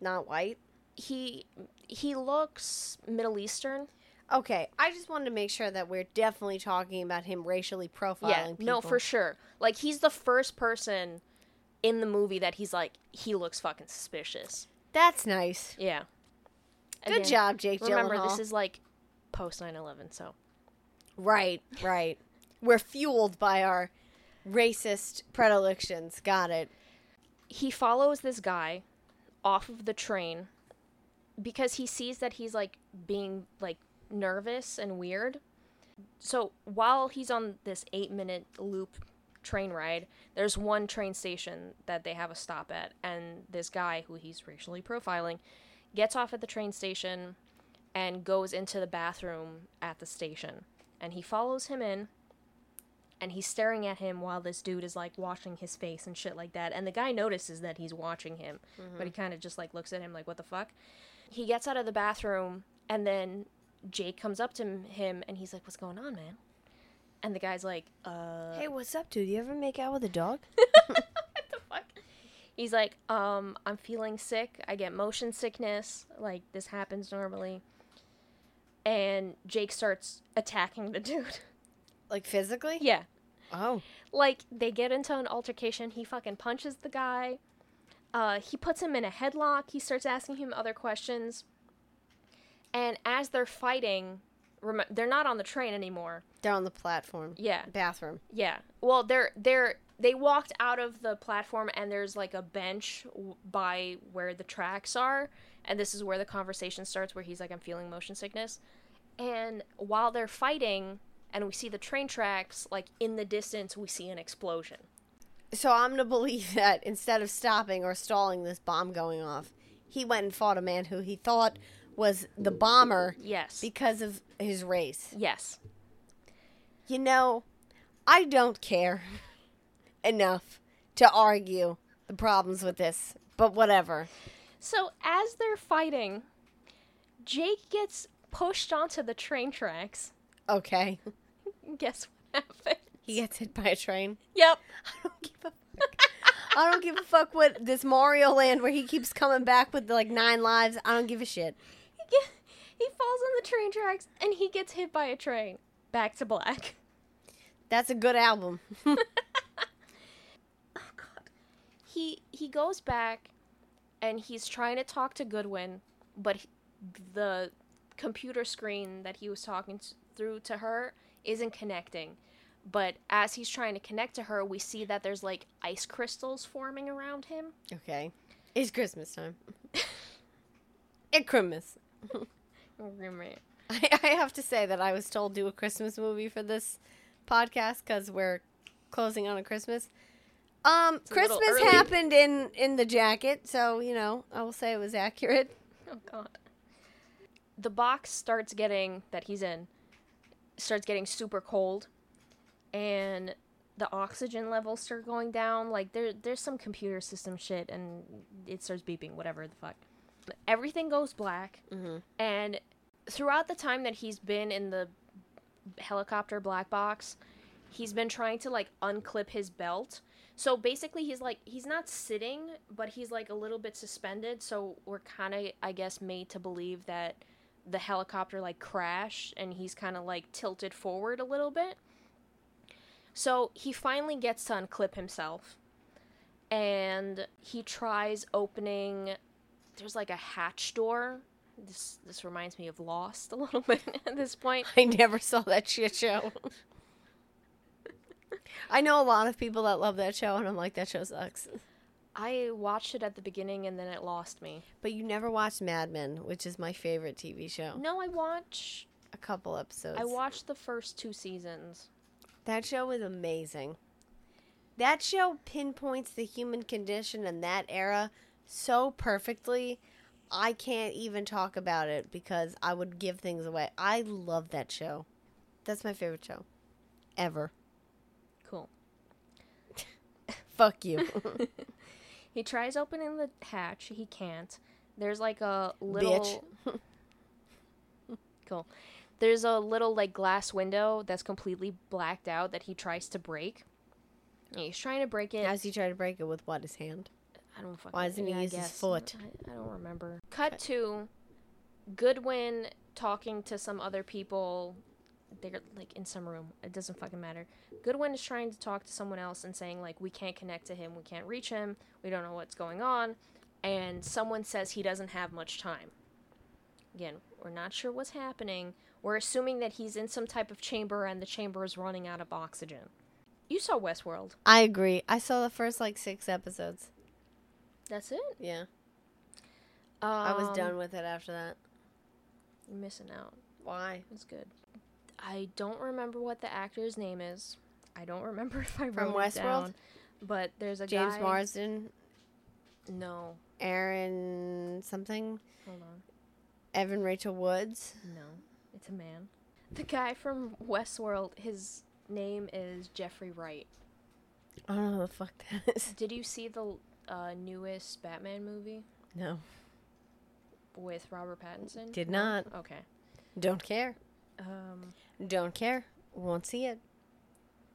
Not white? He he looks Middle Eastern. Okay, I just wanted to make sure that we're definitely talking about him racially profiling yeah, people. no, for sure. Like he's the first person in the movie that he's like he looks fucking suspicious. That's nice. Yeah. Good Again, job, Jake Remember, Gyllenhaal. this is like post 9/11, so Right, right. We're fueled by our racist predilections. Got it. he follows this guy off of the train because he sees that he's like being like nervous and weird. So while he's on this eight minute loop train ride, there's one train station that they have a stop at, and this guy who he's racially profiling gets off at the train station and goes into the bathroom at the station. And he follows him in and he's staring at him while this dude is like washing his face and shit like that. And the guy notices that he's watching him, but he mm-hmm. kind of just like looks at him like, what the fuck? He gets out of the bathroom, and then Jake comes up to him and he's like, what's going on, man? And the guy's like, uh, Hey, what's up, dude? You ever make out with a dog? what the fuck? He's like, um, I'm feeling sick. I get motion sickness. Like, this happens normally. And Jake starts attacking the dude. Like physically? yeah. Oh. like they get into an altercation he fucking punches the guy uh, he puts him in a headlock he starts asking him other questions and as they're fighting rem- they're not on the train anymore. They're on the platform. yeah. Bathroom. yeah. Well they're they're they walked out of the platform and there's like a bench w- by where the tracks are. And this is where the conversation starts where he's like i'm feeling motion sickness. And while they're fighting and we see the train tracks like in the distance we see an explosion. So I'm gonna believe that instead of stopping or stalling this bomb going off, he went and fought a man who he thought was the bomber yes because of his race. yes You know, I don't care enough to argue the problems with this, but whatever. so as they're fighting jake gets pushed onto the train tracks Okay. guess what happened He gets hit by a train. yep I don't give a fuck. I don't give a fuck what this Mario Land where he keeps coming back with like nine lives. I don't give a shit. He, he falls on the train tracks and he gets hit by a train back to black That's a good album. oh god he he goes back and he's trying to talk to goodwin but he- the computer screen that he was talking t- through to her isn't connecting but as he's trying to connect to her we see that there's like ice crystals forming around him okay. It's Christmas time. it's Christmas. Roommate. I, I have to say that I was told do a Christmas movie for this podcast because we're closing on a Christmas. Um, little Christmas happened in in the jacket, so you know I will say it was accurate. Oh god. The box starts getting that he's in starts getting super cold and the oxygen levels start going down. Like there there's some computer system shit and it starts beeping, whatever the fuck. Everything goes black Mhm. and throughout the time that he's been in the helicopter black box, he's been trying to like unclip his belt. So basically he's like he's not sitting, but he's like a little bit suspended, so we're kind of I guess made to believe that the helicopter like crashed and he's kind of like tilted forward a little bit. So he finally gets to unclip himself. and he tries opening. There's like a hatch door. This this reminds me of Lost a little bit at this point. I never saw that shit show. I know a lot of people that love that show, and I'm like, that show sucks. I watched it at the beginning and then it lost me. But you never watched Mad Men, which is my favorite TV show. No, I watch. A couple episodes. I watched the first two seasons. That show was amazing. That show pinpoints the human condition in that era so perfectly. I can't even talk about it because I would give things away. I love that show. That's my favorite show. Ever. Cool. Fuck you. He tries opening the hatch. He can't. There's like a little. Bitch. Cool. There's a little like glass window that's completely blacked out that he tries to break. And he's trying to break it. As he tried to break it with what, his hand? I don't fucking. Why doesn't he yeah, use his foot? I, I don't remember. Cut to Goodwin talking to some other people. They're like in some room. It doesn't fucking matter. Goodwin is trying to talk to someone else and saying like we can't connect to him, we can't reach him, we don't know what's going on, and someone says he doesn't have much time. Again, we're not sure what's happening. We're assuming that he's in some type of chamber and the chamber is running out of oxygen. You saw Westworld. I agree. I saw the first like six episodes. That's it. Yeah. I was Um, done with it after that. You're missing out. Why? It's good. I don't remember what the actor's name is. I don't remember if I From wrote it Westworld? down. But there's a James guy. Marsden, No, Aaron something, hold on. Evan Rachel Woods. No, it's a man. The guy from Westworld. His name is Jeffrey Wright. I don't know who the fuck that is. Did you see the uh, newest Batman movie No, with Robert Pattinson? Did not. Okay. don't care. Um, Don't care. Won't see it.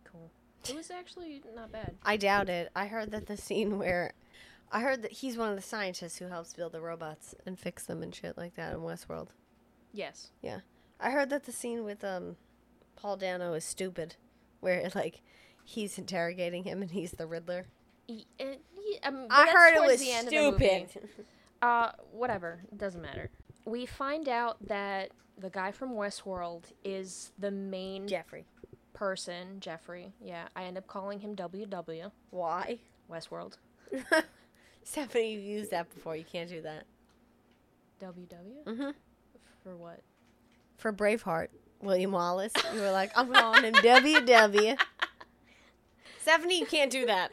cool. It was actually not bad. I doubt it. I heard that the scene where, I heard that he's one of the scientists who helps build the robots and fix them and shit like that in Westworld. Yes. Yeah. I heard that the scene with um, Paul Dano is stupid, where like he's interrogating him and he's the Riddler. Um, I heard it was the end of the movie. stupid. Uh, whatever. Doesn't matter. We find out that the guy from Westworld is the main Jeffrey, person, Jeffrey. Yeah, I end up calling him WW, why? Westworld. Stephanie, you've used that before. You can't do that. WW? Mm-hmm. For what? For Braveheart, William Wallace, you were like, I'm calling him WW. Stephanie, you can't do that.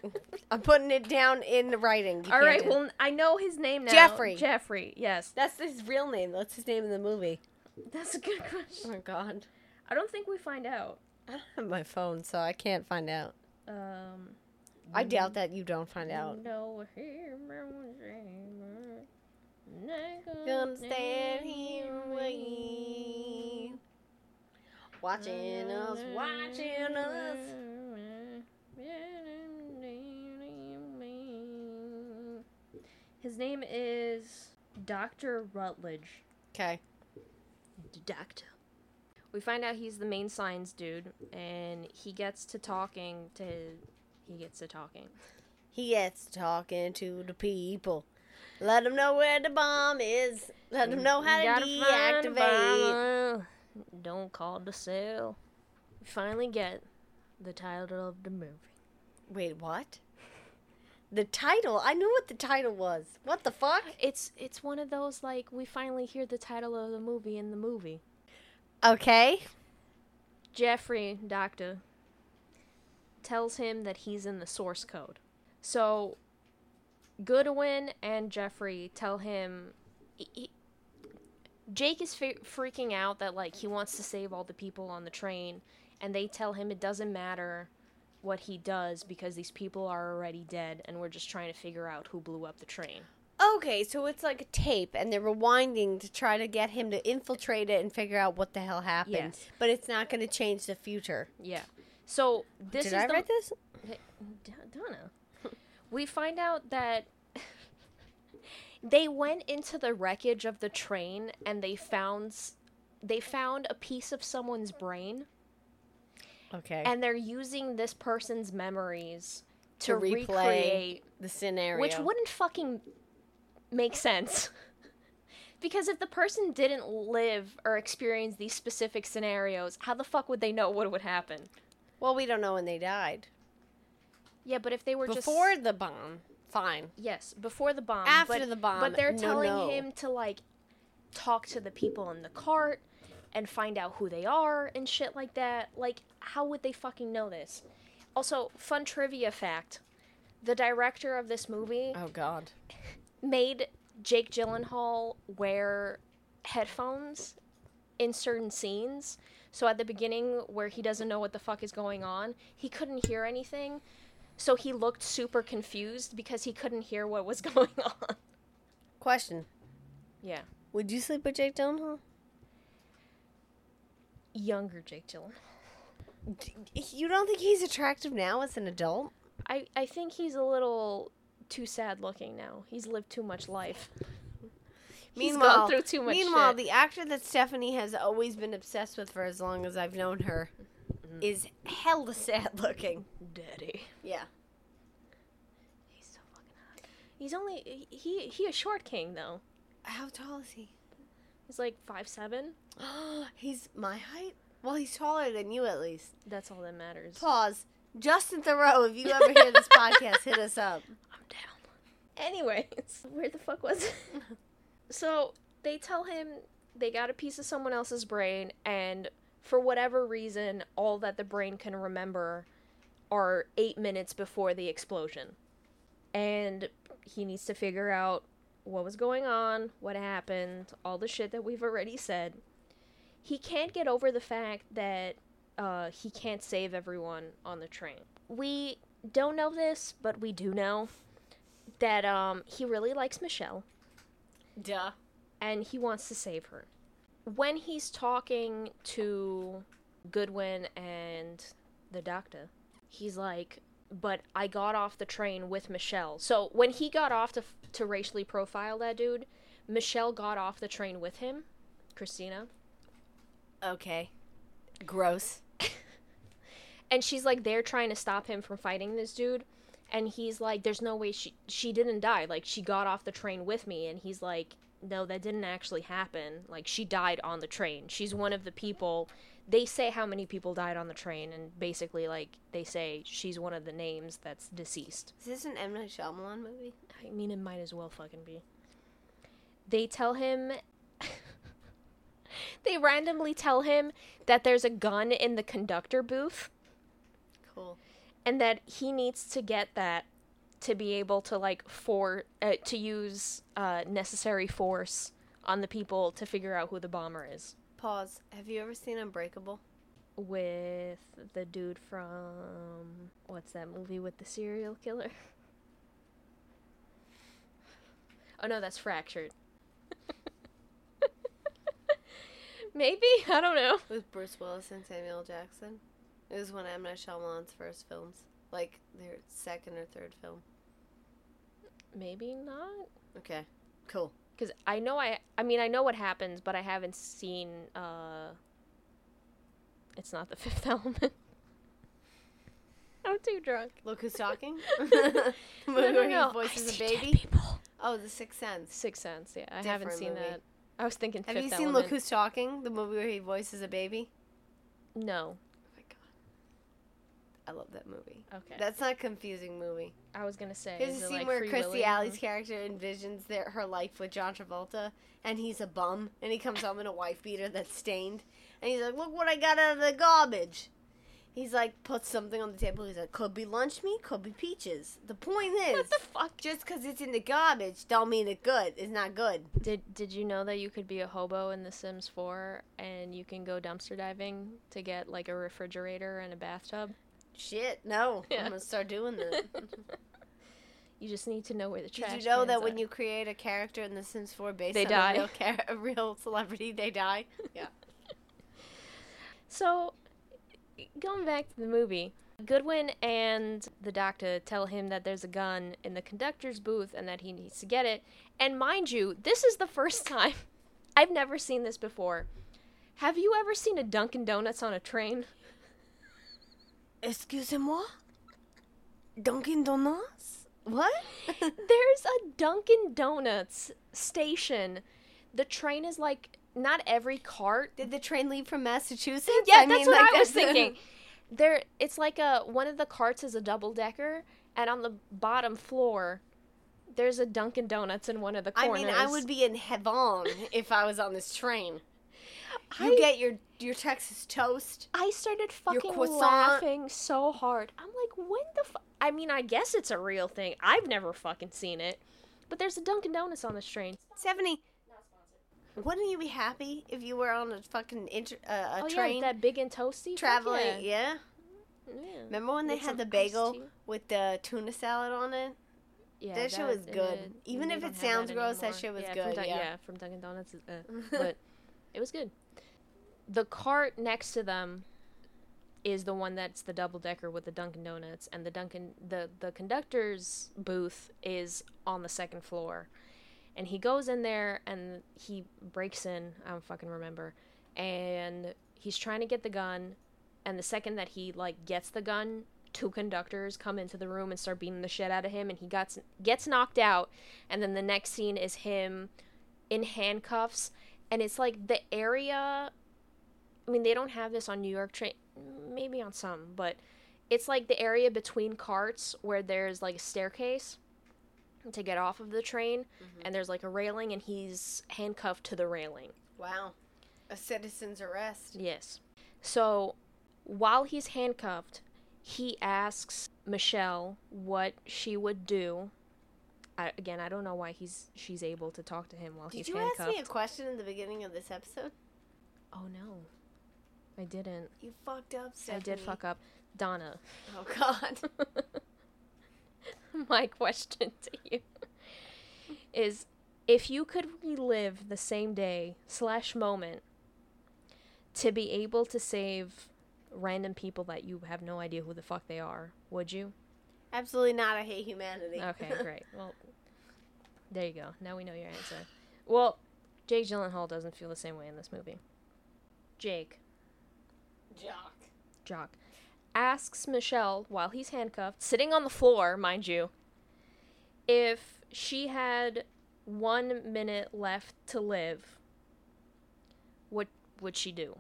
I'm putting it down in the writing. You All can't right, do it. well, I know his name now. Jeffrey. Jeffrey, yes. that's his real name. That's his name in the movie. That's a good Oh question. my god. I don't think we find out. I don't have my phone, so I can't find out. Um, I doubt that you don't find out. No, Gonna stand here and wait. Watching us, watching us. His name is Dr. Rutledge. Okay. Doctor. We find out he's the main science dude, and he gets to talking to. He gets to talking. He gets to talking to the people. Let them know where the bomb is. Let them know how to deactivate. Don't call the cell. We finally get the title of the movie. Wait, what? The title? I knew what the title was. What the fuck? It's it's one of those like we finally hear the title of the movie in the movie. Okay. Jeffrey, doctor, tells him that he's in the source code. So, Goodwin and Jeffrey tell him. he- he- Jake is fe- freaking out that like he wants to save all the people on the train, and they tell him it doesn't matter what he does because these people are already dead, and we're just trying to figure out who blew up the train. Okay, so it's like a tape, and they're rewinding to try to get him to infiltrate it and figure out what the hell happened. Yes. But it's not going to change the future. Yeah. So this Did is I the, write this? Donna. we find out that they went into the wreckage of the train and they found they found a piece of someone's brain Okay. and they're using this person's memories to, To replay recreate, The scenario. which wouldn't fucking make sense. because if the person didn't live or experience these specific scenarios, how the fuck would they know what would happen? Well, we don't know when they died. Yeah, but if they were Before just the bomb, fine. yes, before the bomb, After but, the bomb, but they're no, telling no. him to like talk to the people in the cart and find out who they are and shit like that. Like, how would they fucking know this? Also, fun trivia fact: the director of this movie Oh God. made Jake Gyllenhaal wear headphones in certain scenes. So at the beginning, where he doesn't know what the fuck is going on, he couldn't hear anything. So he looked super confused because he couldn't hear what was going on. Question: Yeah. Would you sleep with Jake Gyllenhaal? Younger Jake Gyllenhaal. You don't think he's attractive now as an adult? I, I think he's a little too sad looking now. He's lived too much life. He's Meanwhile- gone through too much Meanwhile, shit. the actor that Stephanie has always been obsessed with for as long as I've known her Mm-hmm. is hella sad looking. Daddy. Yeah. He's so fucking hot. He's only he he a short king though. How tall is he? He's like five seven. he's my height. Well, he's taller than you at least. That's all that matters. Pause. Justin Theroux, if you ever hear this podcast, hit us up. I'm down. Anyways, where the fuck was it? so they tell him they got a piece of someone else's brain, and for whatever reason, all that the brain can remember are eight minutes before the explosion. And he needs to figure out what was going on, what happened, all the shit that we've already said. He can't get over the fact that uh, he can't save everyone on the train. We don't know this, but we do know that um, he really likes Michelle Duh. and he wants to save her. When he's talking to Goodwin and the doctor, he's like, "But I got off the train with Michelle." So when he got off to to racially profile that dude, Michelle got off the train with him, Christina, Okay. Gross. and she's like they're trying to stop him from fighting this dude and he's like there's no way she she didn't die like she got off the train with me and he's like no that didn't actually happen like she died on the train she's one of the people they say how many people died on the train and basically like they say she's one of the names that's deceased. Is this an M. Night Shyamalan movie? i mean it might as well fucking be. They tell him they randomly tell him that there's a gun in the conductor booth. Cool. and that he needs to get that to be able to like for uh, to use uh, necessary force on the people to figure out who the bomber is Pause. Have you ever seen Unbreakable? with the dude from what's that movie with the serial killer oh no that's fractured maybe i don't know With Bruce Willis and Samuel Jackson. It was one of M Night Shyamalan's first films, like their second or third film. maybe not Okay. Cool. Because I know I I mean I know what happens, but I haven't seen. uh It's not the Fifth Element. I'm too drunk. Look who's talking. the movie No, no, where no. he voices seen dead baby. people. Oh, The Sixth Sense. Sixth Sense. Yeah, I haven't seen movie. that. I was thinking Have Fifth you seen Element. Look Who's Talking? The movie where he voices a baby. No. I love that movie. Okay. That's not a confusing movie. I was gonna say. There's a scene like where Kirstie Alley's character envisions their, her life with John Travolta, and he's a bum, and he comes home in a wife beater that's stained, and he's like, "Look what I got out of the garbage." He's like, puts something on the table. He's like, "Could be lunch meat, could be peaches." The point is, What the fuck? just because it's in the garbage, don't mean it's good. It's not good. Did Did you know that you could be a hobo in The Sims 4 and you can go dumpster diving to get like a refrigerator and a bathtub? Shit, no. Yeah. I'm gonna start doing that. You just need to know where the trash. Did you know that cans when you create a character in The Sims 4 based They on die. a real, char- a real celebrity, they die? Yeah. So, going back to the movie, Goodwin and the doctor tell him that there's a gun in the conductor's booth and that he needs to get it. And mind you, this is the first time I've never seen this before. Have you ever seen a Dunkin' Donuts on a train? Excusez-moi? Dunkin' Donuts? What? There's a Dunkin' Donuts station. The train is like not every cart. Did the train leave from Massachusetts? Yeah, I that's mean, what like, I was thinking. There, it's like a one of the carts is a double decker, and on the bottom floor, there's a Dunkin' Donuts in one of the corners. I mean, I would be in heaven if I was on this train. You I- get your your Texas toast. I started fucking laughing so hard. I'm like, when the fu-? I mean, I guess it's a real thing. I've never fucking seen it, but there's a Dunkin' Donuts on this train. Stephanie, wouldn't you be happy if you were on a fucking inter- uh, a oh yeah, train with that big and toasty traveling? Yeah. Yeah. yeah. Remember when they With had the bagel with the tuna salad on it? Yeah, That shit was good. uh, Even if it sounds gross, that shit was yeah, good, From Dun- yeah. from Dunkin' Donuts, uh, but it was good. The cart next to them is the one that's the double decker with the Dunkin' Donuts, and the Dunkin' the the conductor's booth is on the second floor, and he goes in there and he breaks in. I don't fucking remember, and he's trying to get the gun, and the second that he like gets the gun, two conductors come into the room and start beating the shit out of him, and he gets gets knocked out, and then the next scene is him in handcuffs, and it's like the area. I mean, they don't have this on New York train, maybe on some, but it's like the area between carts where there's like a staircase to get off of the train, mm-hmm. and there's like a railing, and he's handcuffed to the railing. Wow. A citizen's arrest. Yes. So while he's handcuffed, he asks Michelle what she would do. I, again, I don't know why he's she's able to talk to him while Did he's you ask me a question in the beginning of this episode? oh no, I didn't. You fucked up, Stephanie. I did fuck up, Donna. Oh God. My question to you is: if you could relive the same day slash moment to be able to save random people that you have no idea who the fuck they are, would you? Absolutely not. I hate humanity. Okay, great. Well, there you go. Now we know your answer. Well, Jake Gyllenhaal doesn't feel the same way in this movie. Jake, Jock. Jock, asks Michelle while he's handcuffed, sitting on the floor, mind you, if she had one minute left to live, what would she do?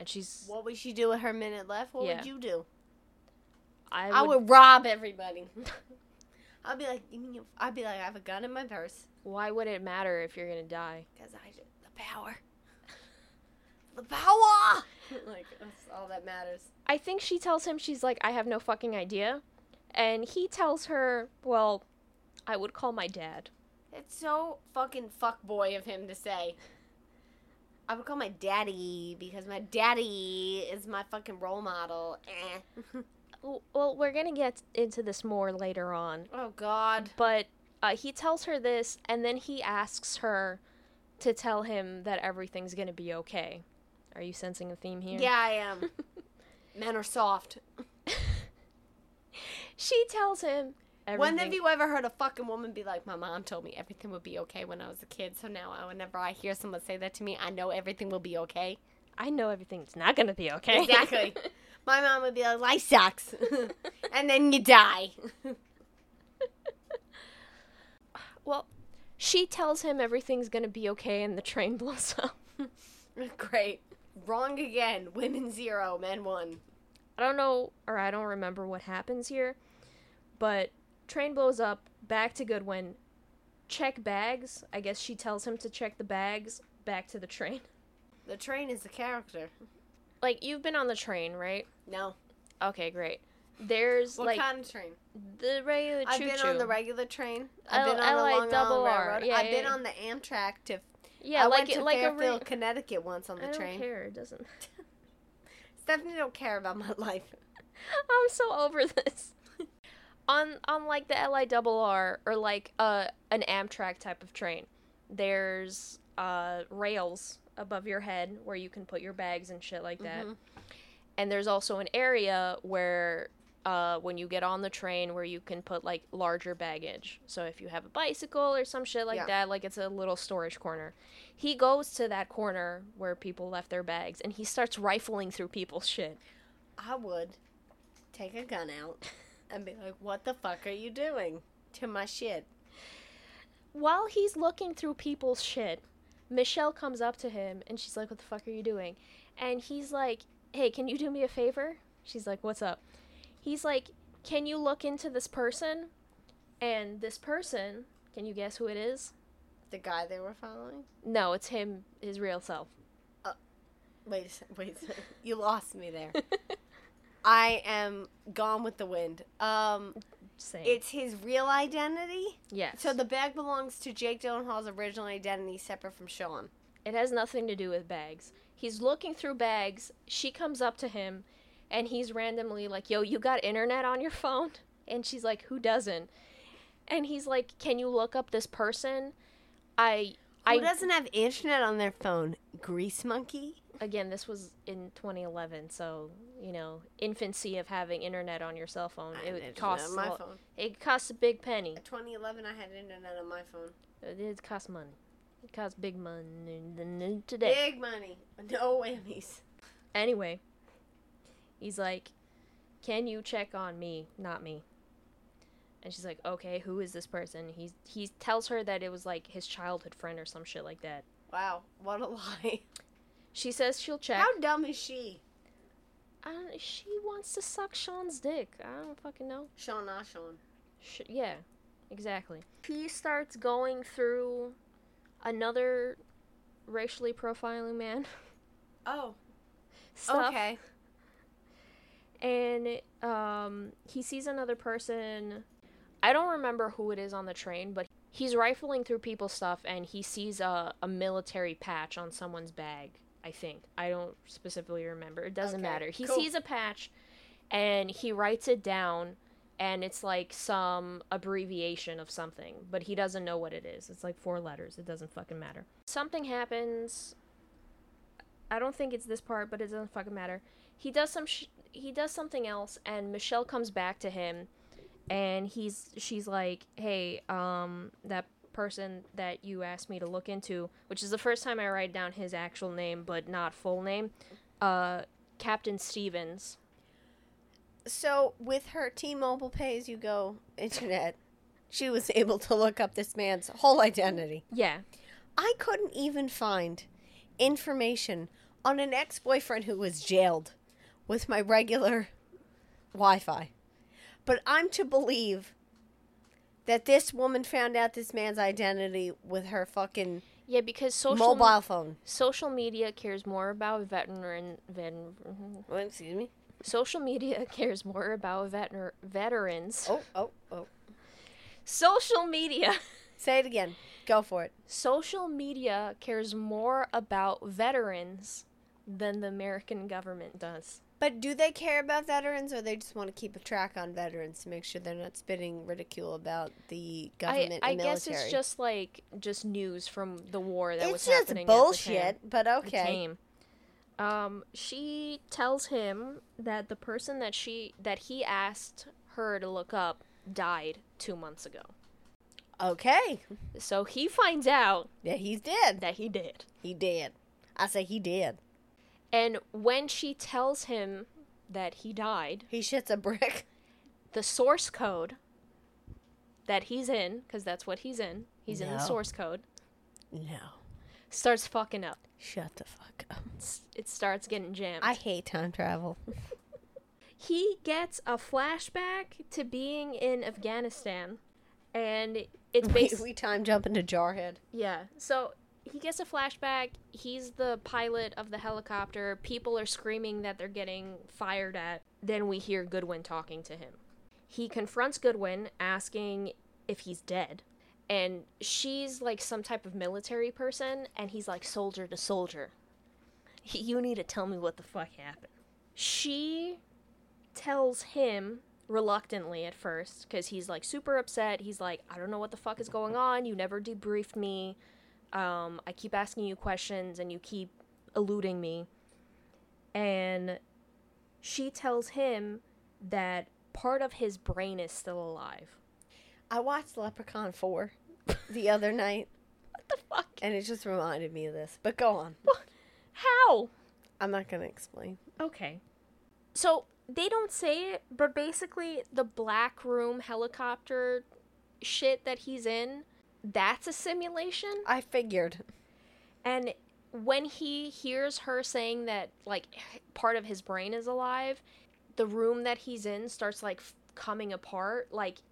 And she's, What would she do with her minute left? What Yeah. would you do? I I would, would rob everybody. I'd be like, you mean you- I'd be like, I have a gun in my purse why would it matter if you're gonna die? because I the power, the power. like that's all that matters. I think she tells him she's like, I have no fucking idea. And he tells her, well, I would call my dad. It's so fucking fuckboy of him to say. I would call my daddy because my daddy is my fucking role model. Eh. Well, we're gonna get into this more later on. oh God. But uh, he tells her this, and then he asks her to tell him that everything's gonna be okay. Are you sensing a theme here? Yeah, I am. Men are soft. She tells him everything. When have you ever heard a fucking woman be like, "My mom told me everything would be okay when I was a kid, so now I- whenever I hear someone say that to me, I know everything will be okay." I know everything's not gonna be okay. Exactly. My mom would be like, "Life sucks," and then you die. well, she tells him everything's gonna be okay, and the train blows up. Great. Wrong again. Women zero, men one. I don't know, or I don't remember what happens here, but train blows up. Back to Goodwin. Check bags. I guess she tells him to check the bags. Back to the train. The train is the character. Like you've been on the train, right? No. Okay, great. There's like. What like kind of train? the regular I've been on the regular train. I've L- been on the Long double Island R. Railroad. Yeah, I've been yeah. on the Amtrak to. Yeah, I like went to like a Fairfield, re- Connecticut once on the I don't train. care. It doesn't. Stephanie don't care about my life. I'm so over this. on on like the R or like uh an Amtrak type of train, there's uh rails above your head where you can put your bags and shit like that. Mhm. And there's also an area where uh when you get on the train where you can put like larger baggage. So if you have a bicycle or some shit like Yeah. that, like it's a little storage corner. He goes to that corner where people left their bags and he starts rifling through people's shit. I would take a gun out And be like, what the fuck are you doing to my shit? While he's looking through people's shit, Michelle comes up to him and she's like, What the fuck are you doing? And he's like, Hey, can you do me a favor? She's like, What's up? He's like, Can you look into this person? And this person, can you guess who it is? The guy they were following? No, it's him, his real self. Wait a sec, wait a sec. You lost me there. I am gone with the wind. Um, Same. it's his real identity? yes. So the bag belongs to Jake Gyllenhaal's original identity separate from Sean. It has nothing to do with bags. He's looking through bags. She comes up to him and he's randomly like, Yo, you got internet on your phone? And she's like, Who doesn't? And he's like, Can you look up this person? I. Who I doesn't have internet on their phone? Grease Monkey? again, this was in 2011, so you know, infancy of having internet on your cell phone. I It had would cost on my a phone. It costs a big penny. In 2011, I had internet on my phone. It did cost money. It costs big money today. Big money. No whammies. Anyway, he's like, "Can you check on me, not me?" And she's like, "Okay, who is this person?" He he tells her that it was like his childhood friend or some shit like that. Wow, what a lie. She says she'll check. How dumb is she? She wants to suck Sean's dick. I don't fucking know. Sean, not Sean. Sh- yeah, exactly. He starts going through another racially profiling man. Oh, Stuff. okay. And um, he sees another person. I don't remember who it is on the train, but he's rifling through people's stuff and he sees a, a military patch on someone's bag. I think I don't specifically remember. It doesn't Okay, matter. He cool. sees a patch, and he writes it down, and it's like some abbreviation of something, but he doesn't know what it is. It's like four letters. It doesn't fucking matter. Something happens. I don't think it's this part, but it doesn't fucking matter. He does some sh- he does something else and Michelle comes back to him and he's she's like, "Hey, um that person that you asked me to look into, which is the first time I write down his actual name but not full name, uh Captain Stevens. So, with her T-Mobile pay-as-you-go internet, she was able to look up this man's whole identity. Yeah. I couldn't even find information on an ex-boyfriend who was jailed with my regular Wi-Fi. But I'm to believe that this woman found out this man's identity with her fucking Yeah, because social mobile phone. social media cares more about veteran vet, Oh, excuse me. social media cares more about veter- veterans. Oh, oh, oh. Social media Say it again. Go for it. social media cares more about veterans than the American government does. But do they care about veterans, or they just want to keep a track on veterans to make sure they're not spitting ridicule about the government I and guess it's just like just news from the war that was it's just happening. the time. bullshit. But okay. Um, she tells him that the person that she that he asked her to look up died two months ago. Okay. So he finds out that he's dead. that he did. He did. I say he did. And when she tells him that he died, He shits a brick. the source code that he's in, because that's what he's in, he's in the source code, No. starts fucking up. Shut the fuck up. It starts getting jammed. I hate time travel. he gets a flashback to being in Afghanistan, and it's we, basically we time jump into Jarhead. yeah. So he gets a flashback. He's the pilot of the helicopter. People are screaming that they're getting fired at. Then we hear Goodwin talking to him. He confronts Goodwin, asking if he's dead. And she's like some type of military person, and he's like soldier to soldier. You need to tell me what the fuck happened. She tells him reluctantly at first because he's like super upset. He's like, I don't know what the fuck is going on. You never debriefed me. Um, I keep asking you questions and you keep eluding me. And she tells him that part of his brain is still alive. I watched Leprechaun 4 the other night, What the fuck? and it just reminded me of this. But go on. How? I'm not going to explain. Okay. So they don't say it, but basically the black room helicopter shit that he's in, that's a simulation. I figured. And when he hears her saying that like part of his brain is alive, the room that he's in starts like f- coming apart. Like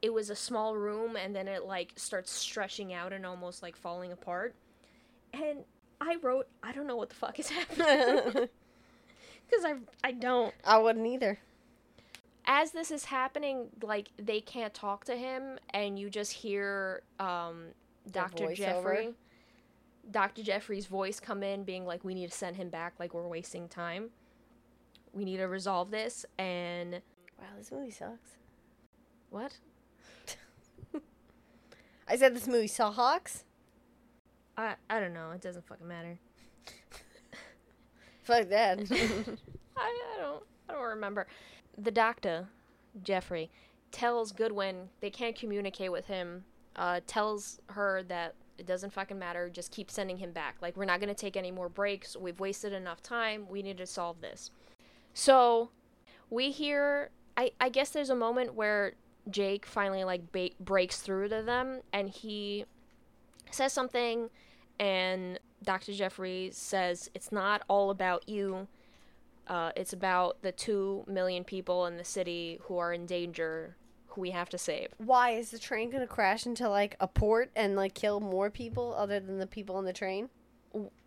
it was a small room and then it like starts stretching out and almost like falling apart. And I wrote, I don't know what the fuck is happening because I I don't. I wouldn't either. As this is happening, like they can't talk to him, and you just hear um, Dr. Jeffrey, Dr. Jeffrey's voice come in, being like, "We need to send him back. Like we're wasting time. We need to resolve this." And Wow, this movie sucks. what? I said this movie sucks. I I don't know. It doesn't fucking matter. Fuck that. I, I don't I don't remember. The doctor, Jeffrey, tells Goodwin they can't communicate with him. Uh, tells her that it doesn't fucking matter. Just keep sending him back. Like we're not gonna take any more breaks. We've wasted enough time. We need to solve this. So we hear. I I guess there's a moment where Jake finally like ba- breaks through to them and he says something and Dr. Jeffrey says it's not all about you. Uh, it's about the two million people in the city who are in danger, who we have to save. Why is the train gonna crash into like a port and like kill more people other than the people on the train?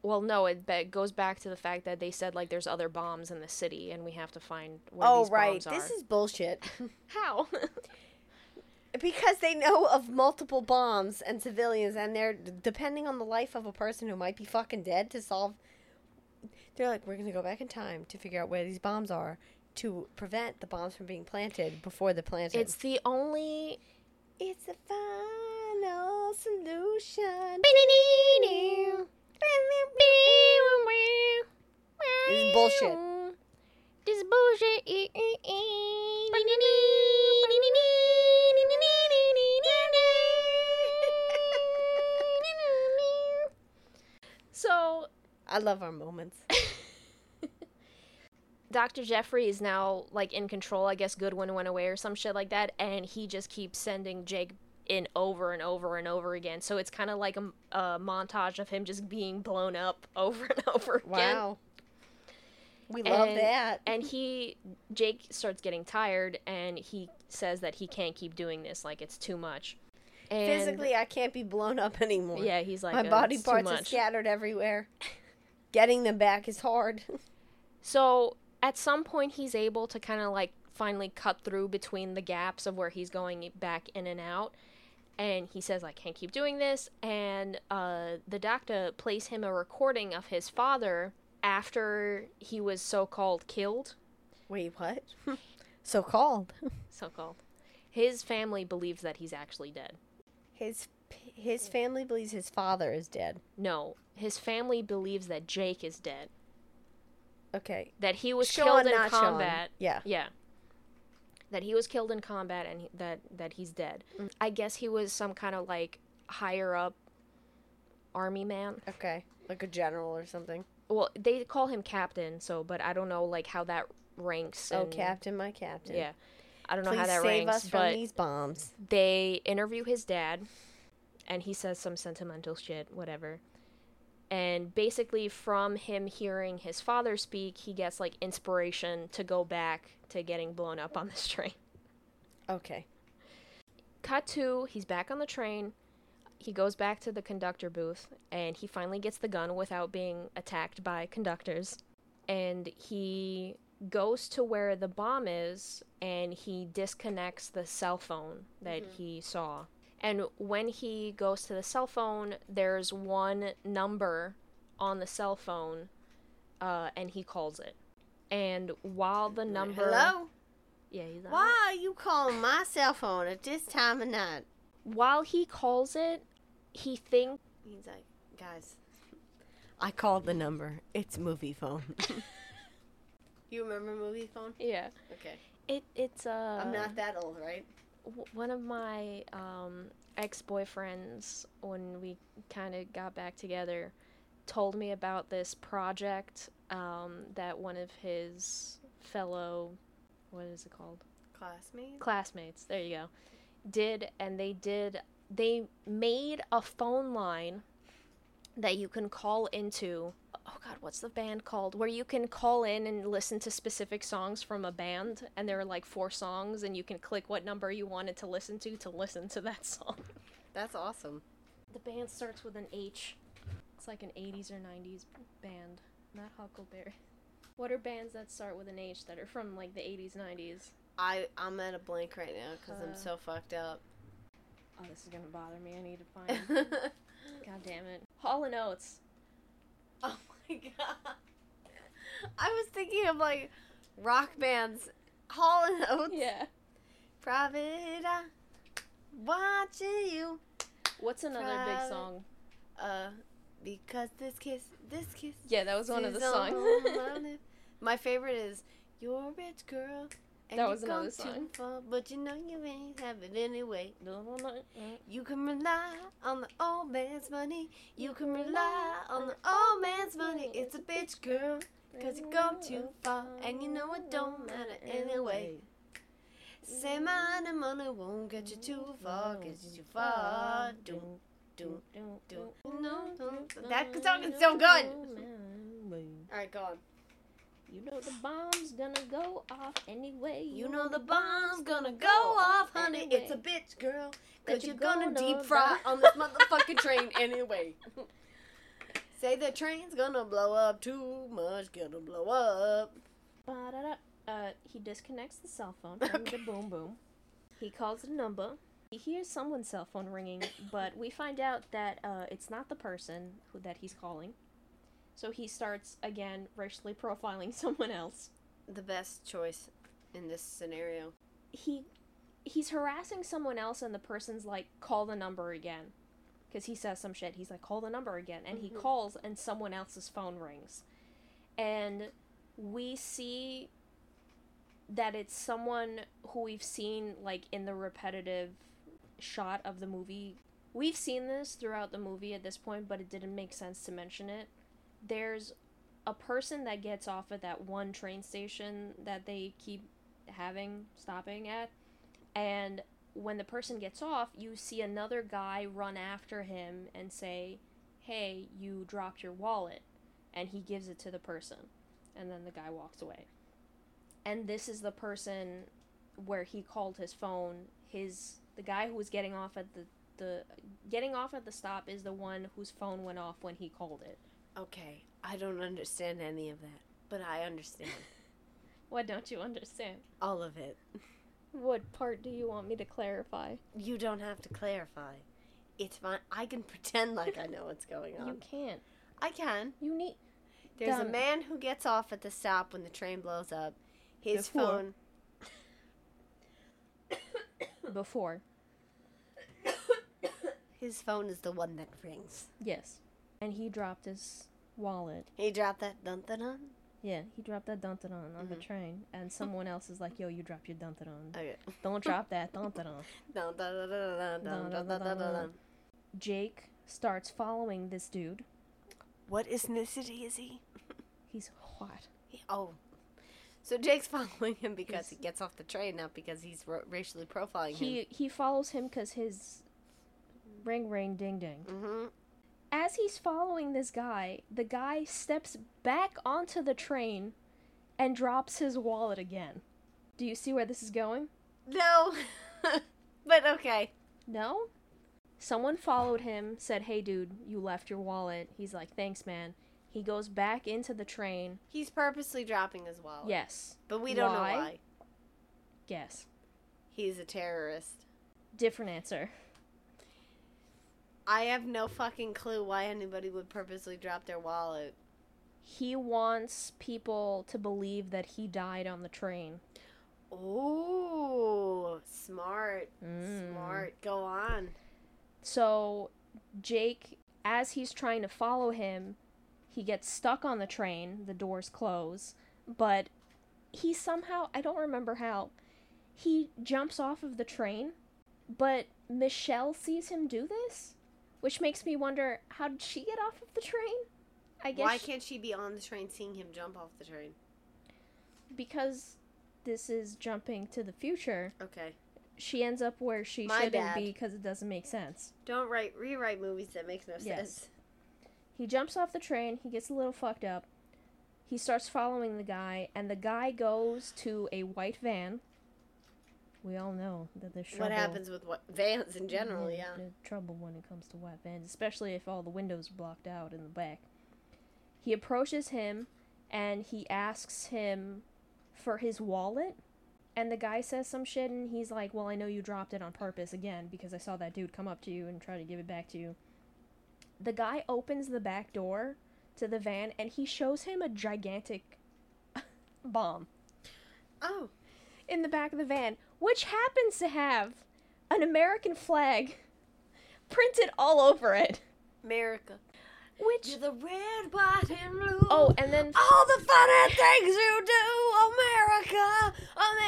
Well, no, it goes back to the fact that they said like there's other bombs in the city, and we have to find where oh these right, bombs are. this is bullshit. how. because they know of multiple bombs and civilians, and they're depending on the life of a person who might be fucking dead to solve. They're like, we're gonna go back in time to figure out where these bombs are to prevent the bombs from being planted before they're planted. it's the only. it's the final solution. This is bullshit. This is bullshit. So, I love our moments. Dr. Jeffrey is now like in control. I guess Goodwin went away or some shit like that, and he just keeps sending Jake in over and over and over again. So it's kind of like a, a montage of him just being blown up over and over again. Wow. We love And- that. And he, Jake starts getting tired, and he says that he can't keep doing this. Like it's too much. And Physically, I can't be blown up anymore. yeah, he's like My "Uh, body it's too parts are scattered everywhere. Getting them back is hard. So at some point, he's able to kind of like finally cut through between the gaps of where he's going back in and out. And he says, I can't keep doing this. And uh, the doctor plays him a recording of his father after he was so called killed. Wait, what? so called. So called. His family believes that he's actually dead. His his family believes his father is dead. No, his family believes that Jake is dead. Okay. That he was Sean, killed in not Sean. combat. Yeah. Yeah. That he was killed in combat and he, that that he's dead. Mm. I guess he was some kind of like higher up army man. Okay. Like a general or something. Well, they call him captain, so but I don't know like how that ranks. Oh, and- Captain, my captain. Yeah. I don't know how that save ranks, us from but these bombs. they interview his dad and he says some sentimental shit, whatever. And basically from him hearing his father speak, he gets like inspiration to go back to getting blown up on this train. Okay. Cut to, he's back on the train. He goes back to the conductor booth and he finally gets the gun without being attacked by conductors. And he goes to where the bomb is and he disconnects the cell phone that mm-hmm. he saw. And when he goes to the cell phone, there's one number on the cell phone uh, and he calls it. And while the number. Hello? Yeah, he's on. Why are you calling my cell phone at this time of night? While he calls it, he thinks. He's like, guys, I called the number. It's movie phone. you remember movie phone? Yeah. Okay. It it's uh I'm not that old, right? W- one of my um ex-boyfriends when we kind of got back together told me about this project um that one of his fellow what is it called? Classmates. Classmates. There you go. Did and they did they made a phone line that you can call into. Oh god, what's the band called? Where you can call in and listen to specific songs from a band and there are like four songs and you can click what number you wanted to listen to to listen to that song. That's awesome. The band starts with an H. It's like an 80s or 90s band, not Huckleberry. What are bands that start with an H that are from like the 80s, 90s? I I'm at a blank right now because I'm Uh. so fucked up. Oh, this is gonna bother me. I need to find. God damn it. Hall and Oates. oh my god. I was thinking of like rock bands. Hall and Oates. Yeah. Private eye, watching you. What's another Private- big song? Uh, because this kiss, this kiss. Yeah, that was one of the songs. my. My favorite is "You're a rich girl." And That was another song. far, but you know you ain't have it anyway. You can rely on the old man's money. You can rely on the old man's money. It's a bitch girl, cause you gone too far, and you know it don't matter anyway. Say money, money won't get you too far, get you too far. Do, do, do. No, no. That song is so good. Alright, go on. You know the bomb's gonna go off anyway. You know the bomb's gonna go off, honey. It's a bitch, girl. Cause you're gonna gonna deep fry on this motherfucking train anyway. Say the train's gonna blow up too much, gonna blow up. Uh, he disconnects the cell phone from Okay. the boom boom. He calls the number. He hears someone's cell phone ringing, but we find out that uh, it's not the person who, that he's calling. So he starts again racially profiling someone else. The best choice in this scenario. He he's harassing someone else, and the person's like, "Call the number again," because he says some shit. He's like, "Call the number again," and he Mhm. calls, and someone else's phone rings, and we see that it's someone who we've seen like in the repetitive shot of the movie. We've seen this throughout the movie at this point, but it didn't make sense to mention it. There's a person that gets off at that one train station that they keep having stopping at and when the person gets off you see another guy run after him and say hey you dropped your wallet and he gives it to the person and then the guy walks away. And this is the person where he called his phone. His the guy who was getting off at the the getting off at the stop is the one whose phone went off when he called it Okay, I don't understand any of that, but I understand what don't you understand all of it. what part do you want me to clarify You don't have to clarify. It's fine. I can pretend like I know what's going on. you can't I can. you need There's a man who gets off at the stop when the train blows up. His Before. phone. before His phone is the one that rings. Yes and he dropped his wallet. He dropped that dun dun dun. Yeah, he dropped that dun dun on mm-hmm. the train, and someone else is like, "Yo, you dropped your dun dun on. Okay. Don't drop that dun dun on." Jake starts following this dude. What ethnicity is he? He's what? He, oh. So Jake's following him because he's, he gets off the train, not because he's racially profiling he, him. He he follows him because his ring ring ding ding. Mm-hmm. As he's following this guy, the guy steps back onto the train and drops his wallet again. Do you see where this is going? No. but okay. No? Someone followed him, said, Hey dude, you left your wallet. He's like, Thanks, man. He goes back into the train. He's purposely dropping his wallet. Yes. But we don't Why? know why. Guess. He's a terrorist. Different answer. I have no fucking clue why anybody would purposely drop their wallet. He wants people to believe that he died on the train. Ooh, smart. Mm. Smart. Go on. So, Jake, as he's trying to follow him, he gets stuck on the train. The doors close. But he somehow, I don't remember how, he jumps off of the train. But Michelle sees him do this, which makes me wonder how did she get off of the train? I guess Why can't she be on the train seeing him jump off the train? because this is jumping to the future. Okay. She ends up where she My shouldn't bad. be because it doesn't make sense. Don't write rewrite movies that makes no Yes. sense. He jumps off the train. He gets a little fucked up. He starts following the guy, and the guy goes to a white van. We all know that there's trouble. What happens with what vans in general? Yeah, Yeah. trouble when it comes to white vans, especially if all the windows are blocked out in the back. He approaches him, and he asks him for his wallet. And the guy says some shit, and he's like, Well, I know you dropped it on purpose again because I saw that dude come up to you and try to give it back to you. The guy opens the back door to the van, and he shows him a gigantic bomb Oh. In the back of the van, which happens to have an American flag printed all over it. America. Which You're the red, white, and blue. oh, and then All the funny things you do, America,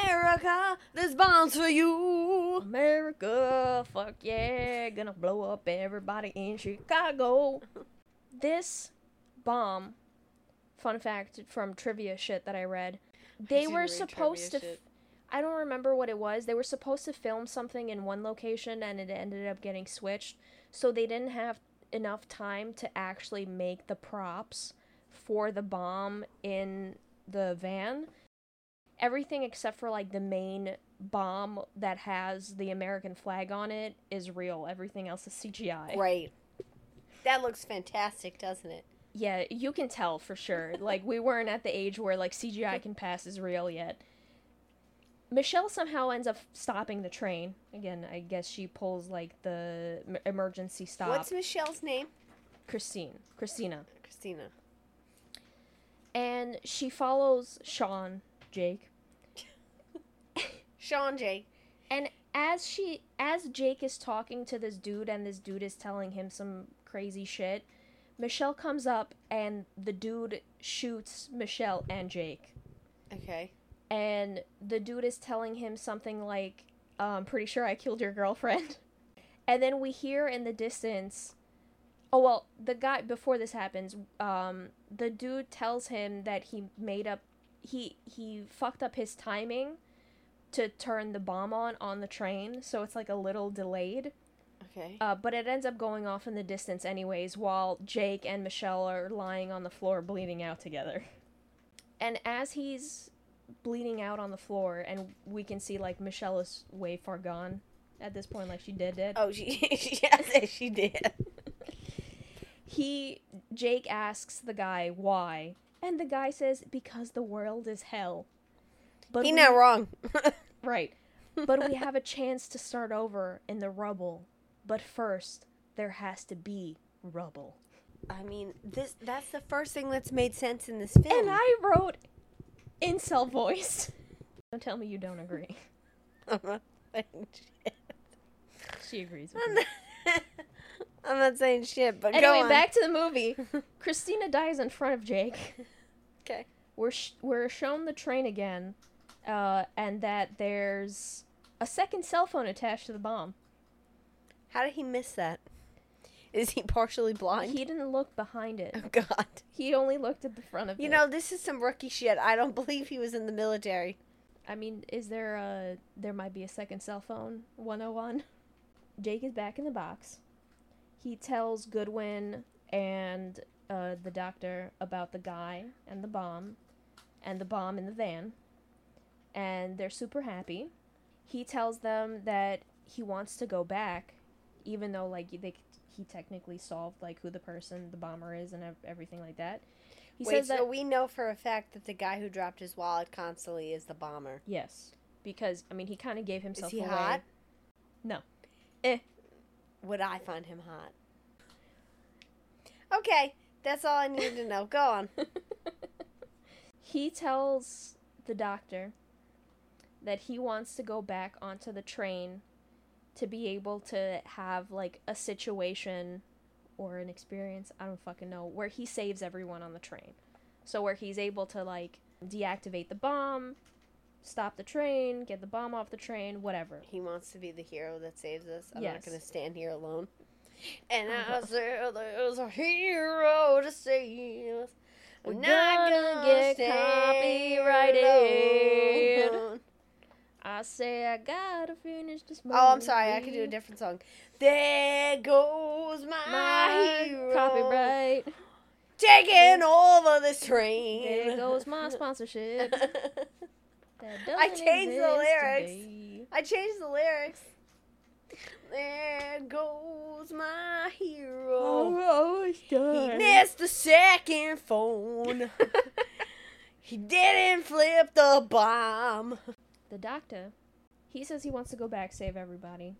America, this bombs for you. America, fuck yeah, gonna blow up everybody in Chicago. this bomb, fun fact from trivia shit that I read, they do were supposed to. shit. I don't remember what it was. They were supposed to film something in one location and it ended up getting switched. So they didn't have enough time to actually make the props for the bomb in the van. Everything except for like the main bomb that has the American flag on it is real. Everything else is CGI. Right. That looks fantastic, doesn't it? Yeah, you can tell for sure. like we weren't at the age where like CGI can pass as real yet. Michelle somehow ends up stopping the train. Again, I guess she pulls like the m- emergency stop. What's Michelle's name? Christine? Christina. Christina. And she follows Sean, Jake. Sean Jake. And as she as Jake is talking to this dude and this dude is telling him some crazy shit, Michelle comes up and the dude shoots Michelle and Jake. Okay. And the dude is telling him something like, "I'm pretty sure I killed your girlfriend," and then we hear in the distance. Oh well, the guy before this happens, um, the dude tells him that he made up, he he fucked up his timing, to turn the bomb on on the train, so it's like a little delayed. Okay. Uh, but it ends up going off in the distance anyways, while Jake and Michelle are lying on the floor bleeding out together. And as he's bleeding out on the floor, and we can see like Michelle is way far gone at this point, like she dead dead. Oh, she yes, she did. He Jake asks the guy why, and the guy says because the world is hell. But He we- not wrong. Right. But we have a chance to start over in the rubble. But first, there has to be rubble. I mean, this that's the first thing that's made sense in this film. And I wrote incel voice. Don't tell me you don't agree. I'm not saying shit. She agrees with I'm me. not, I'm not saying shit, but go Anyway, on. back to the movie. Christina dies in front of Jake. Okay. We're sh- we're shown the train again, uh, and that there's a second cell phone attached to the bomb. How did he miss that? Is he partially blind? He didn't look behind it. oh God. He only looked at the front of it. You know, this is some rookie shit. I don't believe he was in the military. I mean, is there a there might be a second cell phone 101? Jake is back in the box. He tells Goodwin and uh, the doctor about the guy and the bomb and the bomb in the van. And they're super happy. He tells them that he wants to go back even though like they he technically solved like who the person the bomber is and everything like that. He Wait, says so that we know for a fact that the guy who dropped his wallet constantly is the bomber. yes, because I mean he kind of gave himself. Is he away. hot? No. Eh. Would I find him hot? Okay, that's all I needed to know. Go on. he tells the doctor that he wants to go back onto the train to be able to have like a situation or an experience, I don't fucking know, where he saves everyone on the train. So where he's able to like deactivate the bomb, stop the train, get the bomb off the train, whatever. He wants to be the hero that saves us. I'm Yes. not going to stand here alone. And Uh-huh. I said there's a hero to save us. We're not gonna gonna get copyrighted. I say I gotta finish this movie. Oh, I'm sorry. I could do a different song. There goes my, My hero. copyright. Taking over this train. There goes my sponsorship. I changed the lyrics. today. I changed the lyrics. There goes my hero. Oh, it's He missed the second phone. he didn't flip the bomb. The doctor, he says he wants to go back save everybody.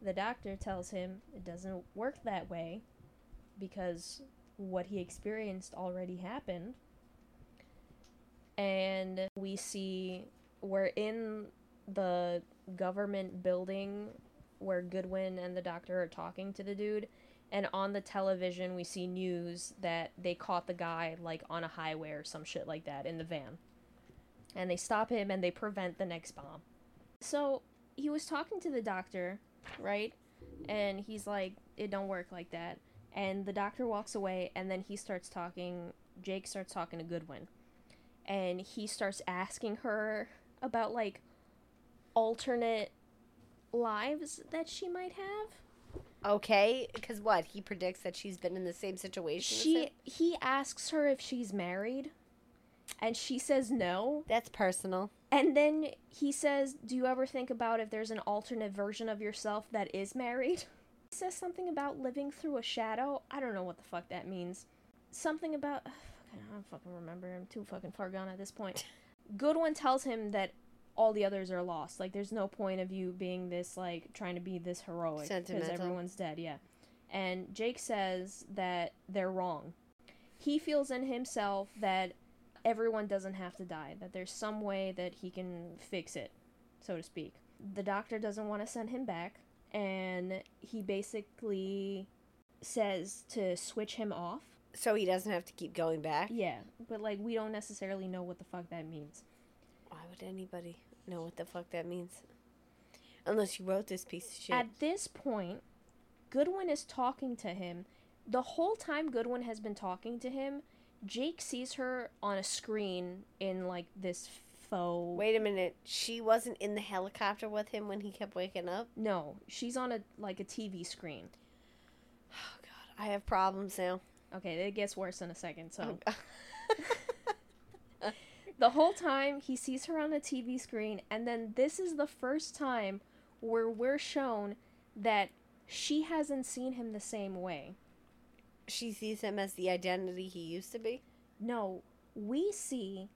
The doctor tells him it doesn't work that way because what he experienced already happened. And we see we're in the government building where Goodwin and the doctor are talking to the dude. And on the television, we see news that they caught the guy like on a highway or some shit like that in the van and they stop him and they prevent the next bomb. So he was talking to the doctor, right? And he's like, it don't work like that. And the doctor walks away and then he starts talking, Jake starts talking to Goodwin. And he starts asking her about like alternate lives that she might have. Okay, because what? He predicts that she's been in the same situation. as She he asks her if she's married and she says no. That's personal. And then he says, Do you ever think about if there's an alternate version of yourself that is married? He says something about living through a shadow. I don't know what the fuck that means. Something about. I don't fucking remember. I'm too fucking far gone at this point. Goodwin tells him that all the others are lost. Like, there's no point of you being this, like, trying to be this heroic. Because everyone's dead, yeah. And Jake says that they're wrong. He feels in himself that everyone doesn't have to die, that there's some way that he can fix it, so to speak. The doctor doesn't want to send him back, and he basically says to switch him off. So he doesn't have to keep going back. Yeah, but like we don't necessarily know what the fuck that means. Why would anybody know what the fuck that means? Unless you wrote this piece of shit. At this point, Goodwin is talking to him. The whole time Goodwin has been talking to him, Jake sees her on a screen in like this faux. Wait a minute. She wasn't in the helicopter with him when he kept waking up? No, she's on a like a TV screen. Oh, God. I have problems now. Okay, it gets worse in a second. So Oh, the whole time he sees her on a TV screen, and then this is the first time where we're shown that she hasn't seen him the same way. She sees him as the identity he used to be? No, we see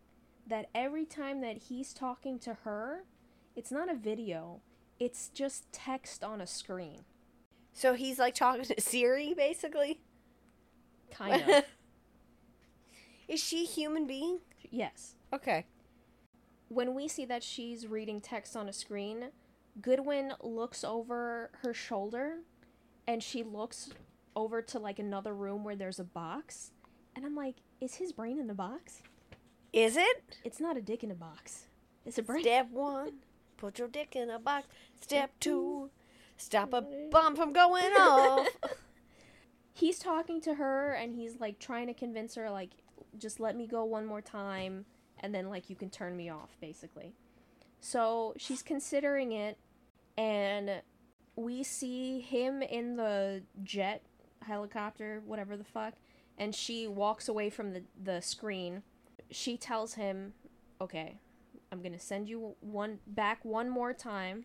that every time that he's talking to her, it's not a video, it's just text on a screen. So he's like talking to Siri, basically? Kind of. Is she a human being? yes. Okay. When we see that she's reading text on a screen, Goodwin looks over her shoulder and she looks over to like another room where there's a box. And I'm like, is his brain in the box? Is it? It's not a dick in a box. It's a brain. Step one, put your dick in a box. Step two, stop a bomb from going off. he's talking to her and he's like trying to convince her like just let me go one more time and then like you can turn me off basically so she's considering it and we see him in the jet helicopter whatever the fuck and she walks away from the, the screen she tells him okay i'm gonna send you one back one more time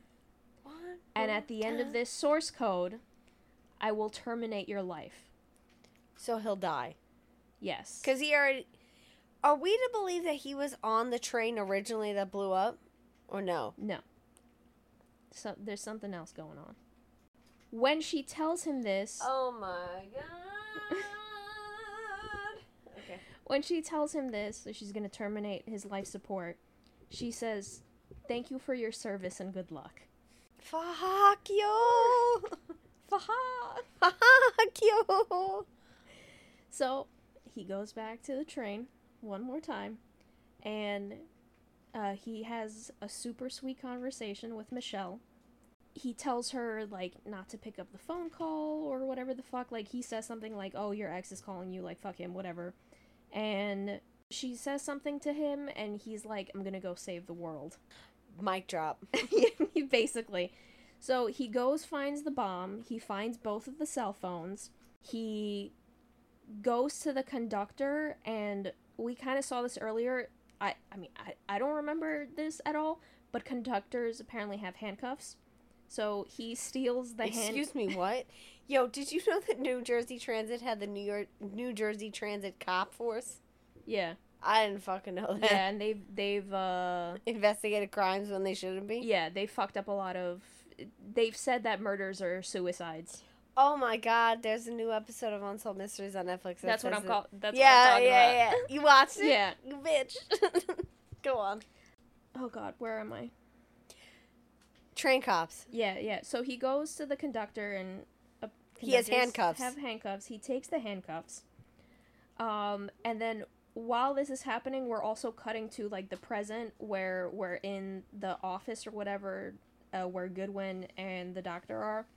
What? and at the end of this source code i will terminate your life So he'll die. Yes. Because he already. Are we to believe that he was on the train originally that blew up? Or no? No. So there's something else going on. When she tells him this, Oh my god. okay. when she tells him this, that she's going to terminate his life support, she says, "Thank you for your service and good luck." Fuck you. Faha. Fuck you. So he goes back to the train one more time, and uh, he has a super sweet conversation with Michelle. He tells her like not to pick up the phone call or whatever the fuck. Like he says something like, "Oh, your ex is calling you." Like fuck him, whatever. And she says something to him, and he's like, "I'm gonna go save the world." Mic drop. basically. So he goes, finds the bomb. He finds both of the cell phones. He goes to the conductor, and we kind of saw this earlier. I, I mean, I, I don't remember this at all, but conductors apparently have handcuffs. So he steals the hand. Excuse me, what? Yo, did you know that New Jersey Transit had the New York New Jersey Transit Cop Force? Yeah, I didn't fucking know that. yeah, and they've they've uh Investigated crimes when they shouldn't be. yeah they fucked up a lot of. They've said that murders are suicides. Oh my God! There's a new episode of Unsolved Mysteries on Netflix. that That's what I'm called. That's yeah, what I'm talking yeah, about. yeah. You watched it? Yeah. You bitch. Go on. Oh God, where am I? Train cops. Yeah, yeah. So he goes to the conductor and uh, He has handcuffs. Have handcuffs. He takes the handcuffs. Um, and then while this is happening, we're also cutting to like the present where we're in the office or whatever, uh, where Goodwin and the doctor are.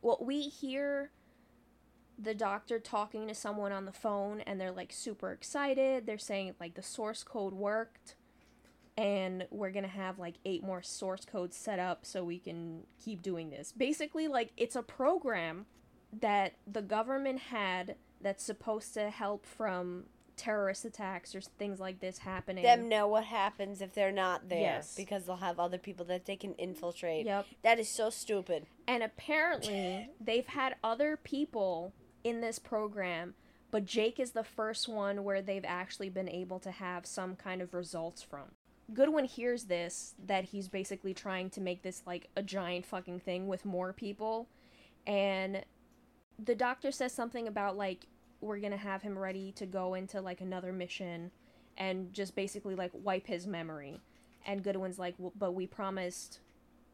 Well, we hear the doctor talking to someone on the phone, and they're like super excited. They're saying like the source code worked and we're gonna have like eight more source codes set up so we can keep doing this. Basically, like it's a program that the government had that's supposed to help from terrorist attacks or things like this happening. Them know what happens if they're not there Yes. because they'll have other people that they can infiltrate. Yep. That is so stupid. And apparently, they've had other people in this program, but Jake is the first one where they've actually been able to have some kind of results from. Goodwin hears this, that he's basically trying to make this like a giant fucking thing with more people. And the doctor says something about like, we're gonna have him ready to go into like another mission and just basically like wipe his memory. And Goodwin's like, well, but we promised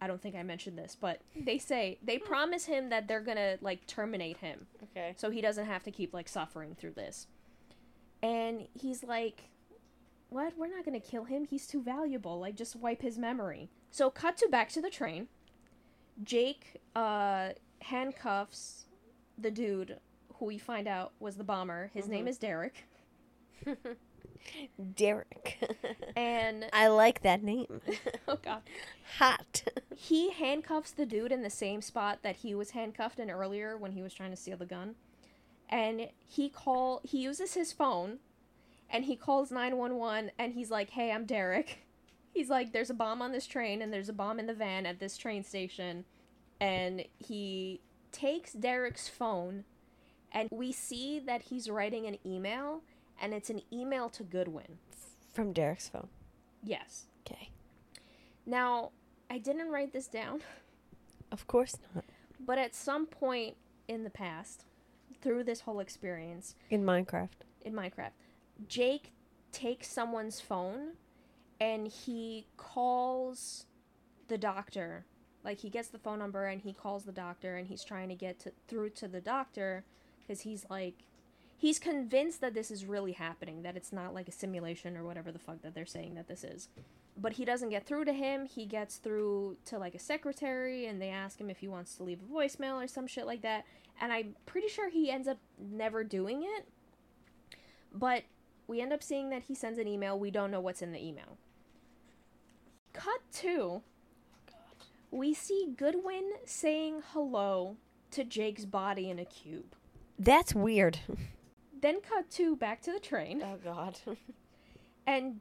I don't think I mentioned this, but they say they hmm. promise him that they're gonna like terminate him Okay. so he doesn't have to keep like suffering through this. And he's like, What? We're not gonna kill him. He's too valuable. Like just wipe his memory. So cut to back to the train. Jake uh handcuffs the dude who we find out was the bomber. His name is Derek. Derek. And I like that name. oh god. Hot. he handcuffs the dude in the same spot that he was handcuffed in earlier when he was trying to steal the gun and he call he uses his phone and he calls 911 and he's like hey i'm derek he's like there's a bomb on this train and there's a bomb in the van at this train station and he takes derek's phone and we see that he's writing an email and it's an email to goodwin From Derek's phone. yes Okay. now i didn't write this down Of course not. But at some point in the past, through this whole experience In Minecraft. in Minecraft, Jake takes someone's phone and he calls the doctor. Like he gets the phone number and he calls the doctor and he's trying to get to, through to the doctor because he's like he's convinced that this is really happening, that it's not like a simulation or whatever the fuck that they're saying that this is. But he doesn't get through to him. He gets through to like a secretary and they ask him if he wants to leave a voicemail or some shit like that. And I'm pretty sure he ends up never doing it. But we end up seeing that he sends an email. We don't know what's in the email. Cut to we see Goodwin saying hello to Jake's body in a cube. That's weird. Then cut to back to the train Oh God. and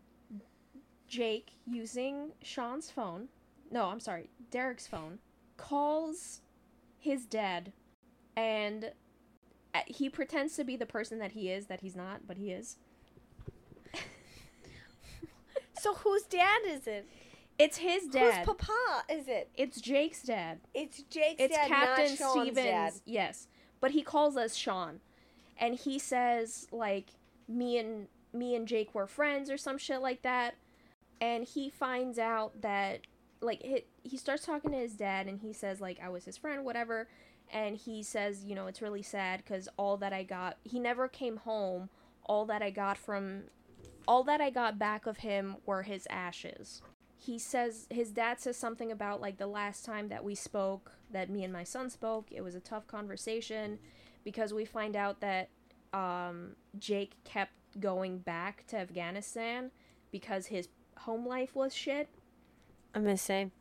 Jake using Sean's phone. No, I'm sorry, Derek's phone calls his dad and uh, he pretends to be the person that he is that he's not, but he is. So whose dad is it? It's his dad. Whose papa is it? it's Jake's dad. It's Jake's It's dad, Captain not Sean's Stevens. dad. Yes, but he calls us Sean, and he says like me and me and Jake were friends or some shit like that, and he finds out that like he, he starts talking to his dad and he says like I was his friend whatever, and he says you know it's really sad because all that I got he never came home. All that I got from all that I got back of him were his ashes he says his dad says something about like the last time that we spoke that me and my son spoke it was a tough conversation because we find out that um, jake kept going back to afghanistan because his home life was shit I'm the same.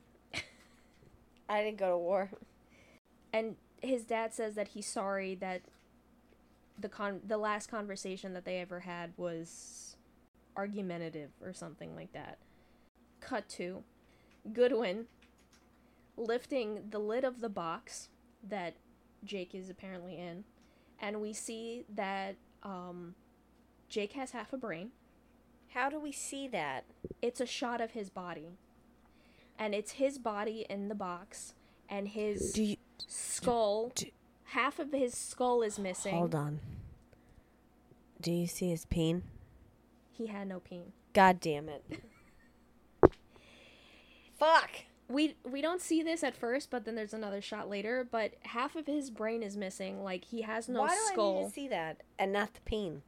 I didn't go to war. and his dad says that he's sorry that the con the last conversation that they ever had was argumentative or something like that. Cut to Goodwin lifting the lid of the box that Jake is apparently in, and we see that um, Jake has half a brain. How do we see that? It's a shot of his body, and it's his body in the box, and his you skull. do- half of his skull is missing. hold on? Do you see his peen? He had no peen. God damn it! Fuck. We we don't see this at first, but then there's another shot later. But half of his brain is missing. Like he has no Why do I skull. need to see that and not the peen?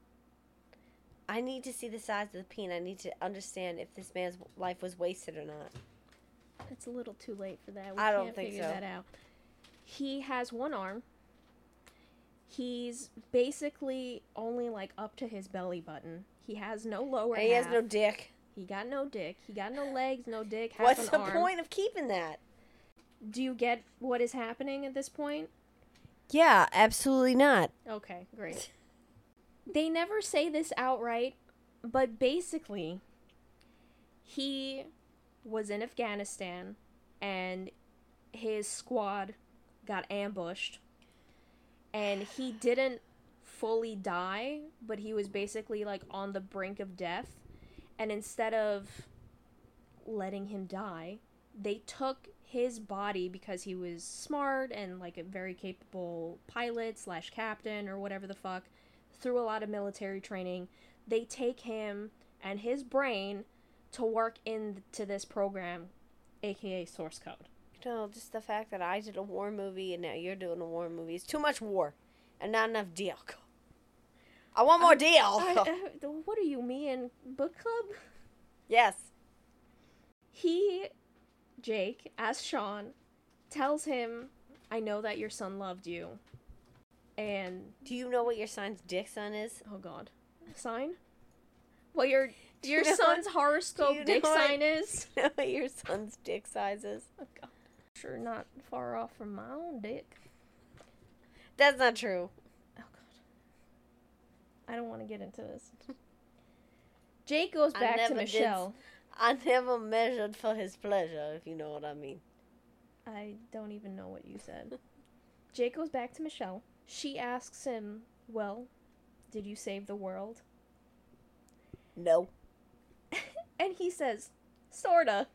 I need to see the size of the peen. I need to understand if this man's life was wasted or not. It's a little too late for that. We I don't think figure so. that out. He has one arm. He's basically only like up to his belly button. He has no lower And he has no dick. He got no dick. He got no legs, no dick. Half What's the arm. point of keeping that? Do you get what is happening at this point? Yeah, absolutely not. Okay, great. they never say this outright, but basically, he was in Afghanistan and his squad got ambushed, and he didn't fully die, but he was basically like on the brink of death. And instead of letting him die, they took his body because he was smart and like a very capable pilot slash captain or whatever the fuck through a lot of military training they take him and his brain to work into this program aka source code No, just the fact that I did a war movie and now you're doing a war movie. It's too much war and not enough deal. I want more deal. I- uh, what are you me and book club yes. he jake as sean tells him i know that your son loved you and Do you know what your son's dick son is? oh god sign what your Do you your know son's what- horoscope do you dick know sign is Do you know what your son's dick size is? oh god sure not far off from my own dick That's not true. I don't want to get into this. Jake goes back to never did Michelle. I never measured for his pleasure, if you know what I mean. I don't even know what you said. Jake goes back to Michelle. She asks him, "Well, did you save the world?" No. And he says, "Sorta."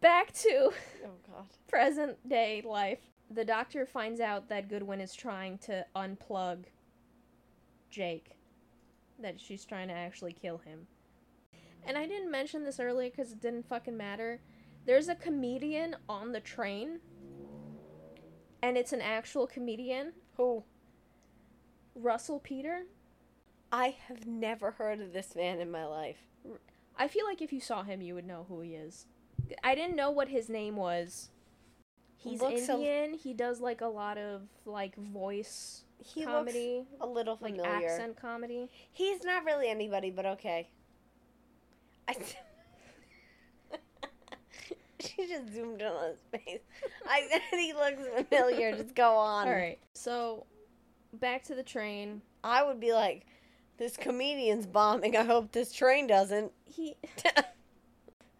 Back to Oh God. present day life. The doctor finds out that Goodwin is trying to unplug Jake. That she's trying to actually kill him. And I didn't mention this earlier because it didn't fucking matter. There's a comedian on the train. And it's an actual comedian, Who? Russell Peter. I have never heard of this man in my life. I feel like if you saw him, you would know who he is. I didn't know what his name was. He's Looks a- Indian. he does like a lot of like voice He comedy. looks a little like familiar. accent comedy. He's not really anybody, but okay. I. she just zoomed in on his face. I said he looks familiar. Just go on. All right. So back to the train. I would be like, this comedian's bombing. I hope this train doesn't. He it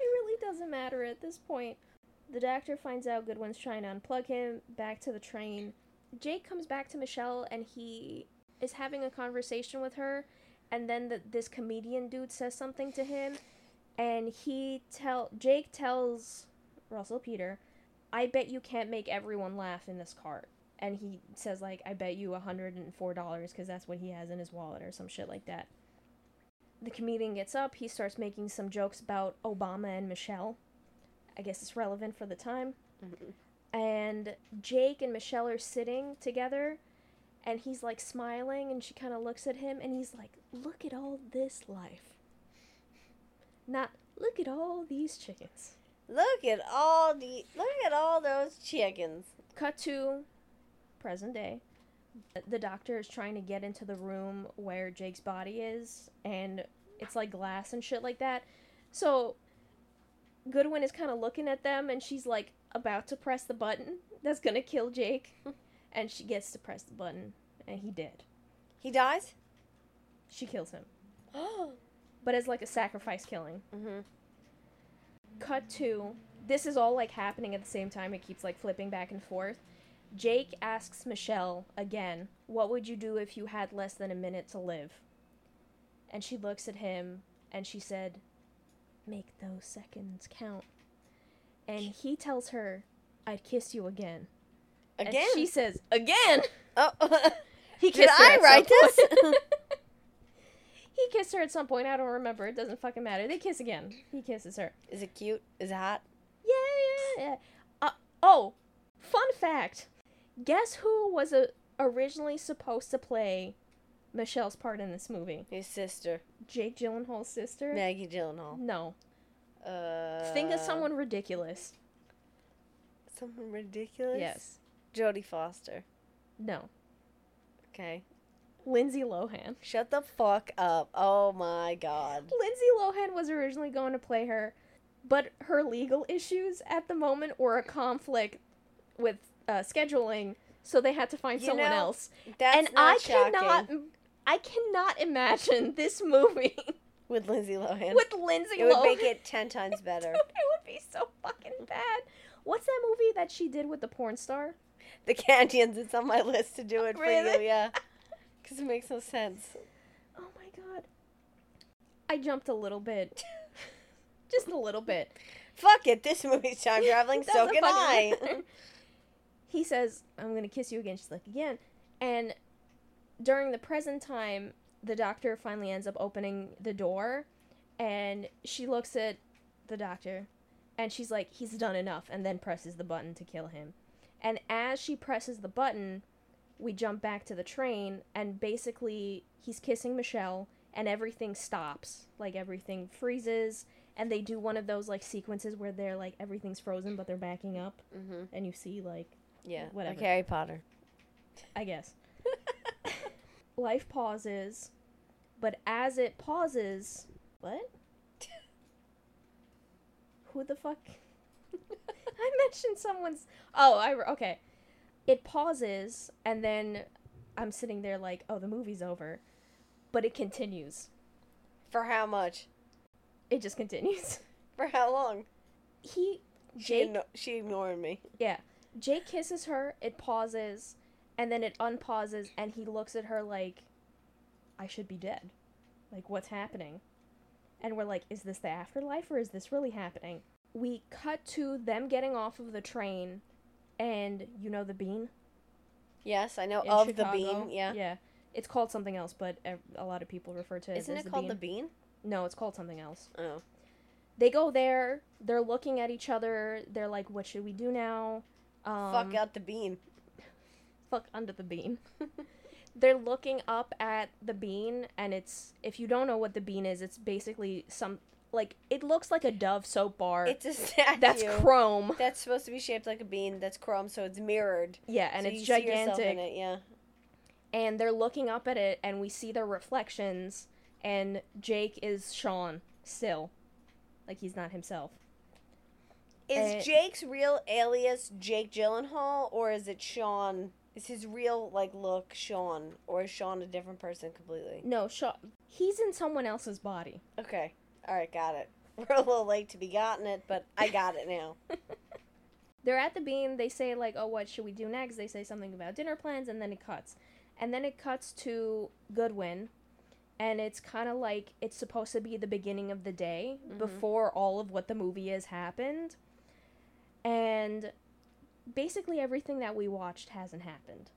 really doesn't matter at this point. The doctor finds out Goodwin's trying to unplug him back to the train. Jake comes back to Michelle and he is having a conversation with her and then the, this comedian dude says something to him and he tell Jake tells Russell Peter, "I bet you can't make everyone laugh in this cart." And he says like, "I bet you $104 cuz that's what he has in his wallet or some shit like that." the comedian gets up, he starts making some jokes about Obama and Michelle. I guess it's relevant for the time. Mm-hmm. And Jake and Michelle are sitting together, and he's like smiling, and she kind of looks at him, and he's like, Look at all this life. Not, look at all these chickens. Look at all the. Look at all those chickens. Cut to present day. The doctor is trying to get into the room where Jake's body is, and it's like glass and shit like that. So Goodwin is kind of looking at them and she's like about to press the button that's gonna kill Jake. and she gets to press the button and he did. He dies? She kills him. But as like a sacrifice killing. mm-hmm. Cut to this is all like happening at the same time. It keeps like flipping back and forth. Jake asks Michelle again, What would you do if you had less than a minute to live? And she looks at him and she said, Make those seconds count. And he tells her, I'd kiss you again. And Again? she says, Again! oh. He Did kissed her I write this? he kissed her at some point. I don't remember. It doesn't fucking matter. They kiss again. He kisses her. Is it cute? Is it hot? Yeah, yeah, yeah. Uh, oh, fun fact. Guess who was uh originally supposed to play Michelle's part in this movie? His sister. Jake Gyllenhaal's sister? Maggie Gyllenhaal. No. Uh, Think of someone ridiculous. Someone ridiculous? Yes. Jodie Foster. No. Okay. Lindsay Lohan. Shut the fuck up. Oh my god. Lindsay Lohan was originally going to play her, but her legal issues at the moment were a conflict with uh, scheduling, so they had to find You someone know, else. That's and not I shocking. cannot, I cannot imagine this movie With Lindsay Lohan. with Lindsay Lohan. it would Lohan. make it ten times better. it would be so fucking bad. What's that movie that she did with the porn star? the Canyons, it's on my list to do it for you, yeah. Because it makes no sense. Oh my god. I jumped a little bit. Just a little bit. Fuck it, this movie's time traveling, so can I. he says, I'm gonna kiss you again. She's like, again. And during the present time, the doctor finally ends up opening the door and she looks at the doctor and she's like, he's done enough, and then presses the button to kill him. And as she presses the button, we jump back to the train, and basically, he's kissing Michelle, and everything stops. Like, everything freezes, and they do one of those, like, sequences where they're, like, everything's frozen, but they're backing up, hmm and you see, like, Yeah, Whatever. like Harry Potter. I guess. Life pauses, but as it pauses, what? Who the fuck? I mentioned someone's. Oh, I okay. It pauses, and then I'm sitting there like, oh, the movie's over, but it continues. For how much? It just continues. For how long? He She, Jake igno- she ignored me. Yeah. Jake kisses her, it pauses, and then it unpauses, and he looks at her like, I should be dead. Like, what's happening? And we're like, is this the afterlife or is this really happening? We cut to them getting off of the train, and you know the bean? Yes, I know in of Chicago? the bean. Yeah. Yeah. It's called something else, but a lot of people refer to it Isn't it called the bean. bean? No, it's called something else. Oh. They go there, they're looking at each other, they're like, what should we do now? Um, Fuck out the bean. Fuck under the bean. They're looking up at the bean, and it's if you don't know what the bean is, it's basically some like it looks like a Dove soap bar. It's a statue. that's chrome. That's supposed to be shaped like a bean. That's chrome, so it's mirrored. Yeah, and so it's gigantic. in it, yeah. And they're looking up at it, and we see their reflections. And Jake is Sean still, like he's not himself. Is Uh, Jake's real alias Jake Gyllenhaal, or is it Sean? Is his real like look Sean, or is Sean a different person completely? No, Sean. He's in someone else's body. Okay, all right, got it. We're a little late to be gotten it, but I got it now. they're at the bean. They say like, "Oh, what should we do next?" They say something about dinner plans, and then it cuts, and then it cuts to Goodwin, and it's kind of like it's supposed to be the beginning of the day Mhm. before all of what the movie has happened, and basically everything that we watched hasn't happened.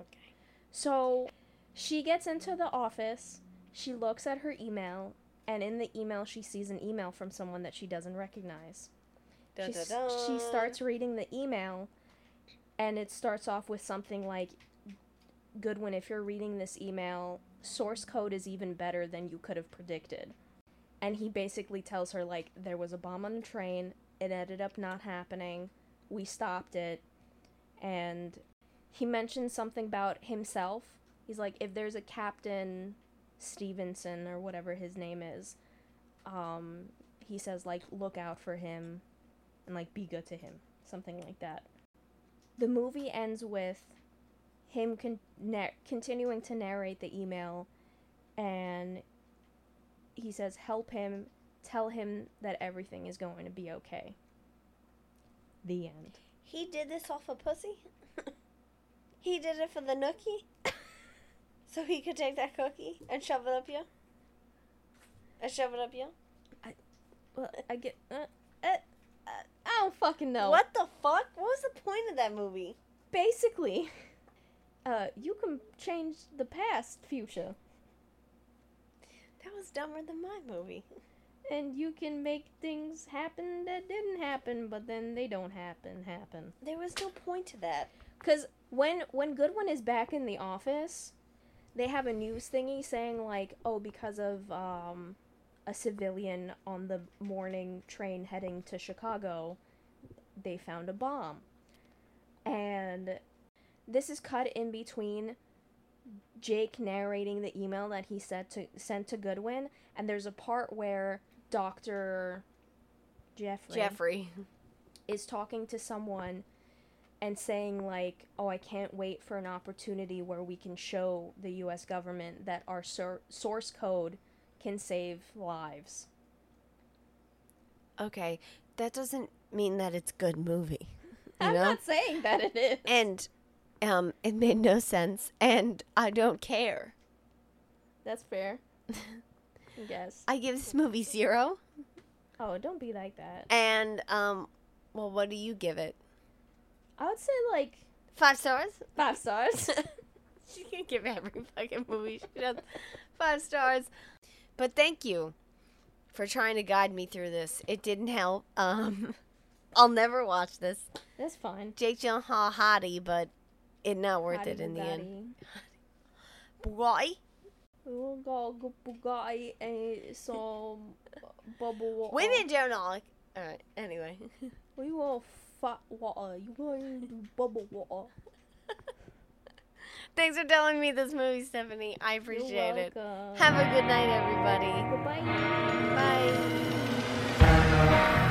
Okay. So she gets into the office. She looks at her email, and in the email, she sees an email from someone that she doesn't recognize Dun, dun, s- she starts reading the email and it starts off with something like goodwin if you're reading this email source code is even better than you could have predicted and he basically tells her like there was a bomb on the train it ended up not happening. We stopped it. And he mentions something about himself. He's like if there's a captain stevenson or whatever his name is um he says like look out for him and like be good to him, something like that. The movie ends with him con- na- continuing to narrate the email and he says help him tell him that everything is going to be okay. The end. He did this off a pussy? he did it for the nookie? so he could take that cookie and shove it up you? And shove it up you? I, well, I get uh, uh, uh, I don't fucking know. What the fuck? What was the point of that movie? Basically, uh you can change the past, future. That was dumber than my movie. And you can make things happen that didn't happen but then they don't happen happen There was no point to that. because when when goodwin is back in the office they have a news thingy saying like oh because of um a civilian on the morning train heading to chicago they found a bomb and this is cut in between Jake narrating the email that he sent to sent to Goodwin, and there's a part where Doctor Jeffrey, Jeffrey. is talking to someone and saying like, "Oh, I can't wait for an opportunity where we can show the U.S. government that our sor- source code can save lives." Okay, that doesn't mean that it's good movie. You I'm know? not saying that it is. And um it made no sense and I don't care. That's fair. Guess. I give this movie 0 Oh, don't be like that. and um well what do you give it? I would say like 5 stars? five stars. she can give every fucking movie she does 5 stars. But thank you for trying to guide me through this. It didn't help. Um I'll never watch this. That's fine. Jake Gyllenhaal hottie, but it not worth it in the end. Boy, We will go go Bugatti and some bubble water. women don't like. All right. Anyway, We will fat water. You want to do bubble water? thanks for telling me this movie, Stephanie. I appreciate it. Have a good night, everybody. Goodbye. Bye.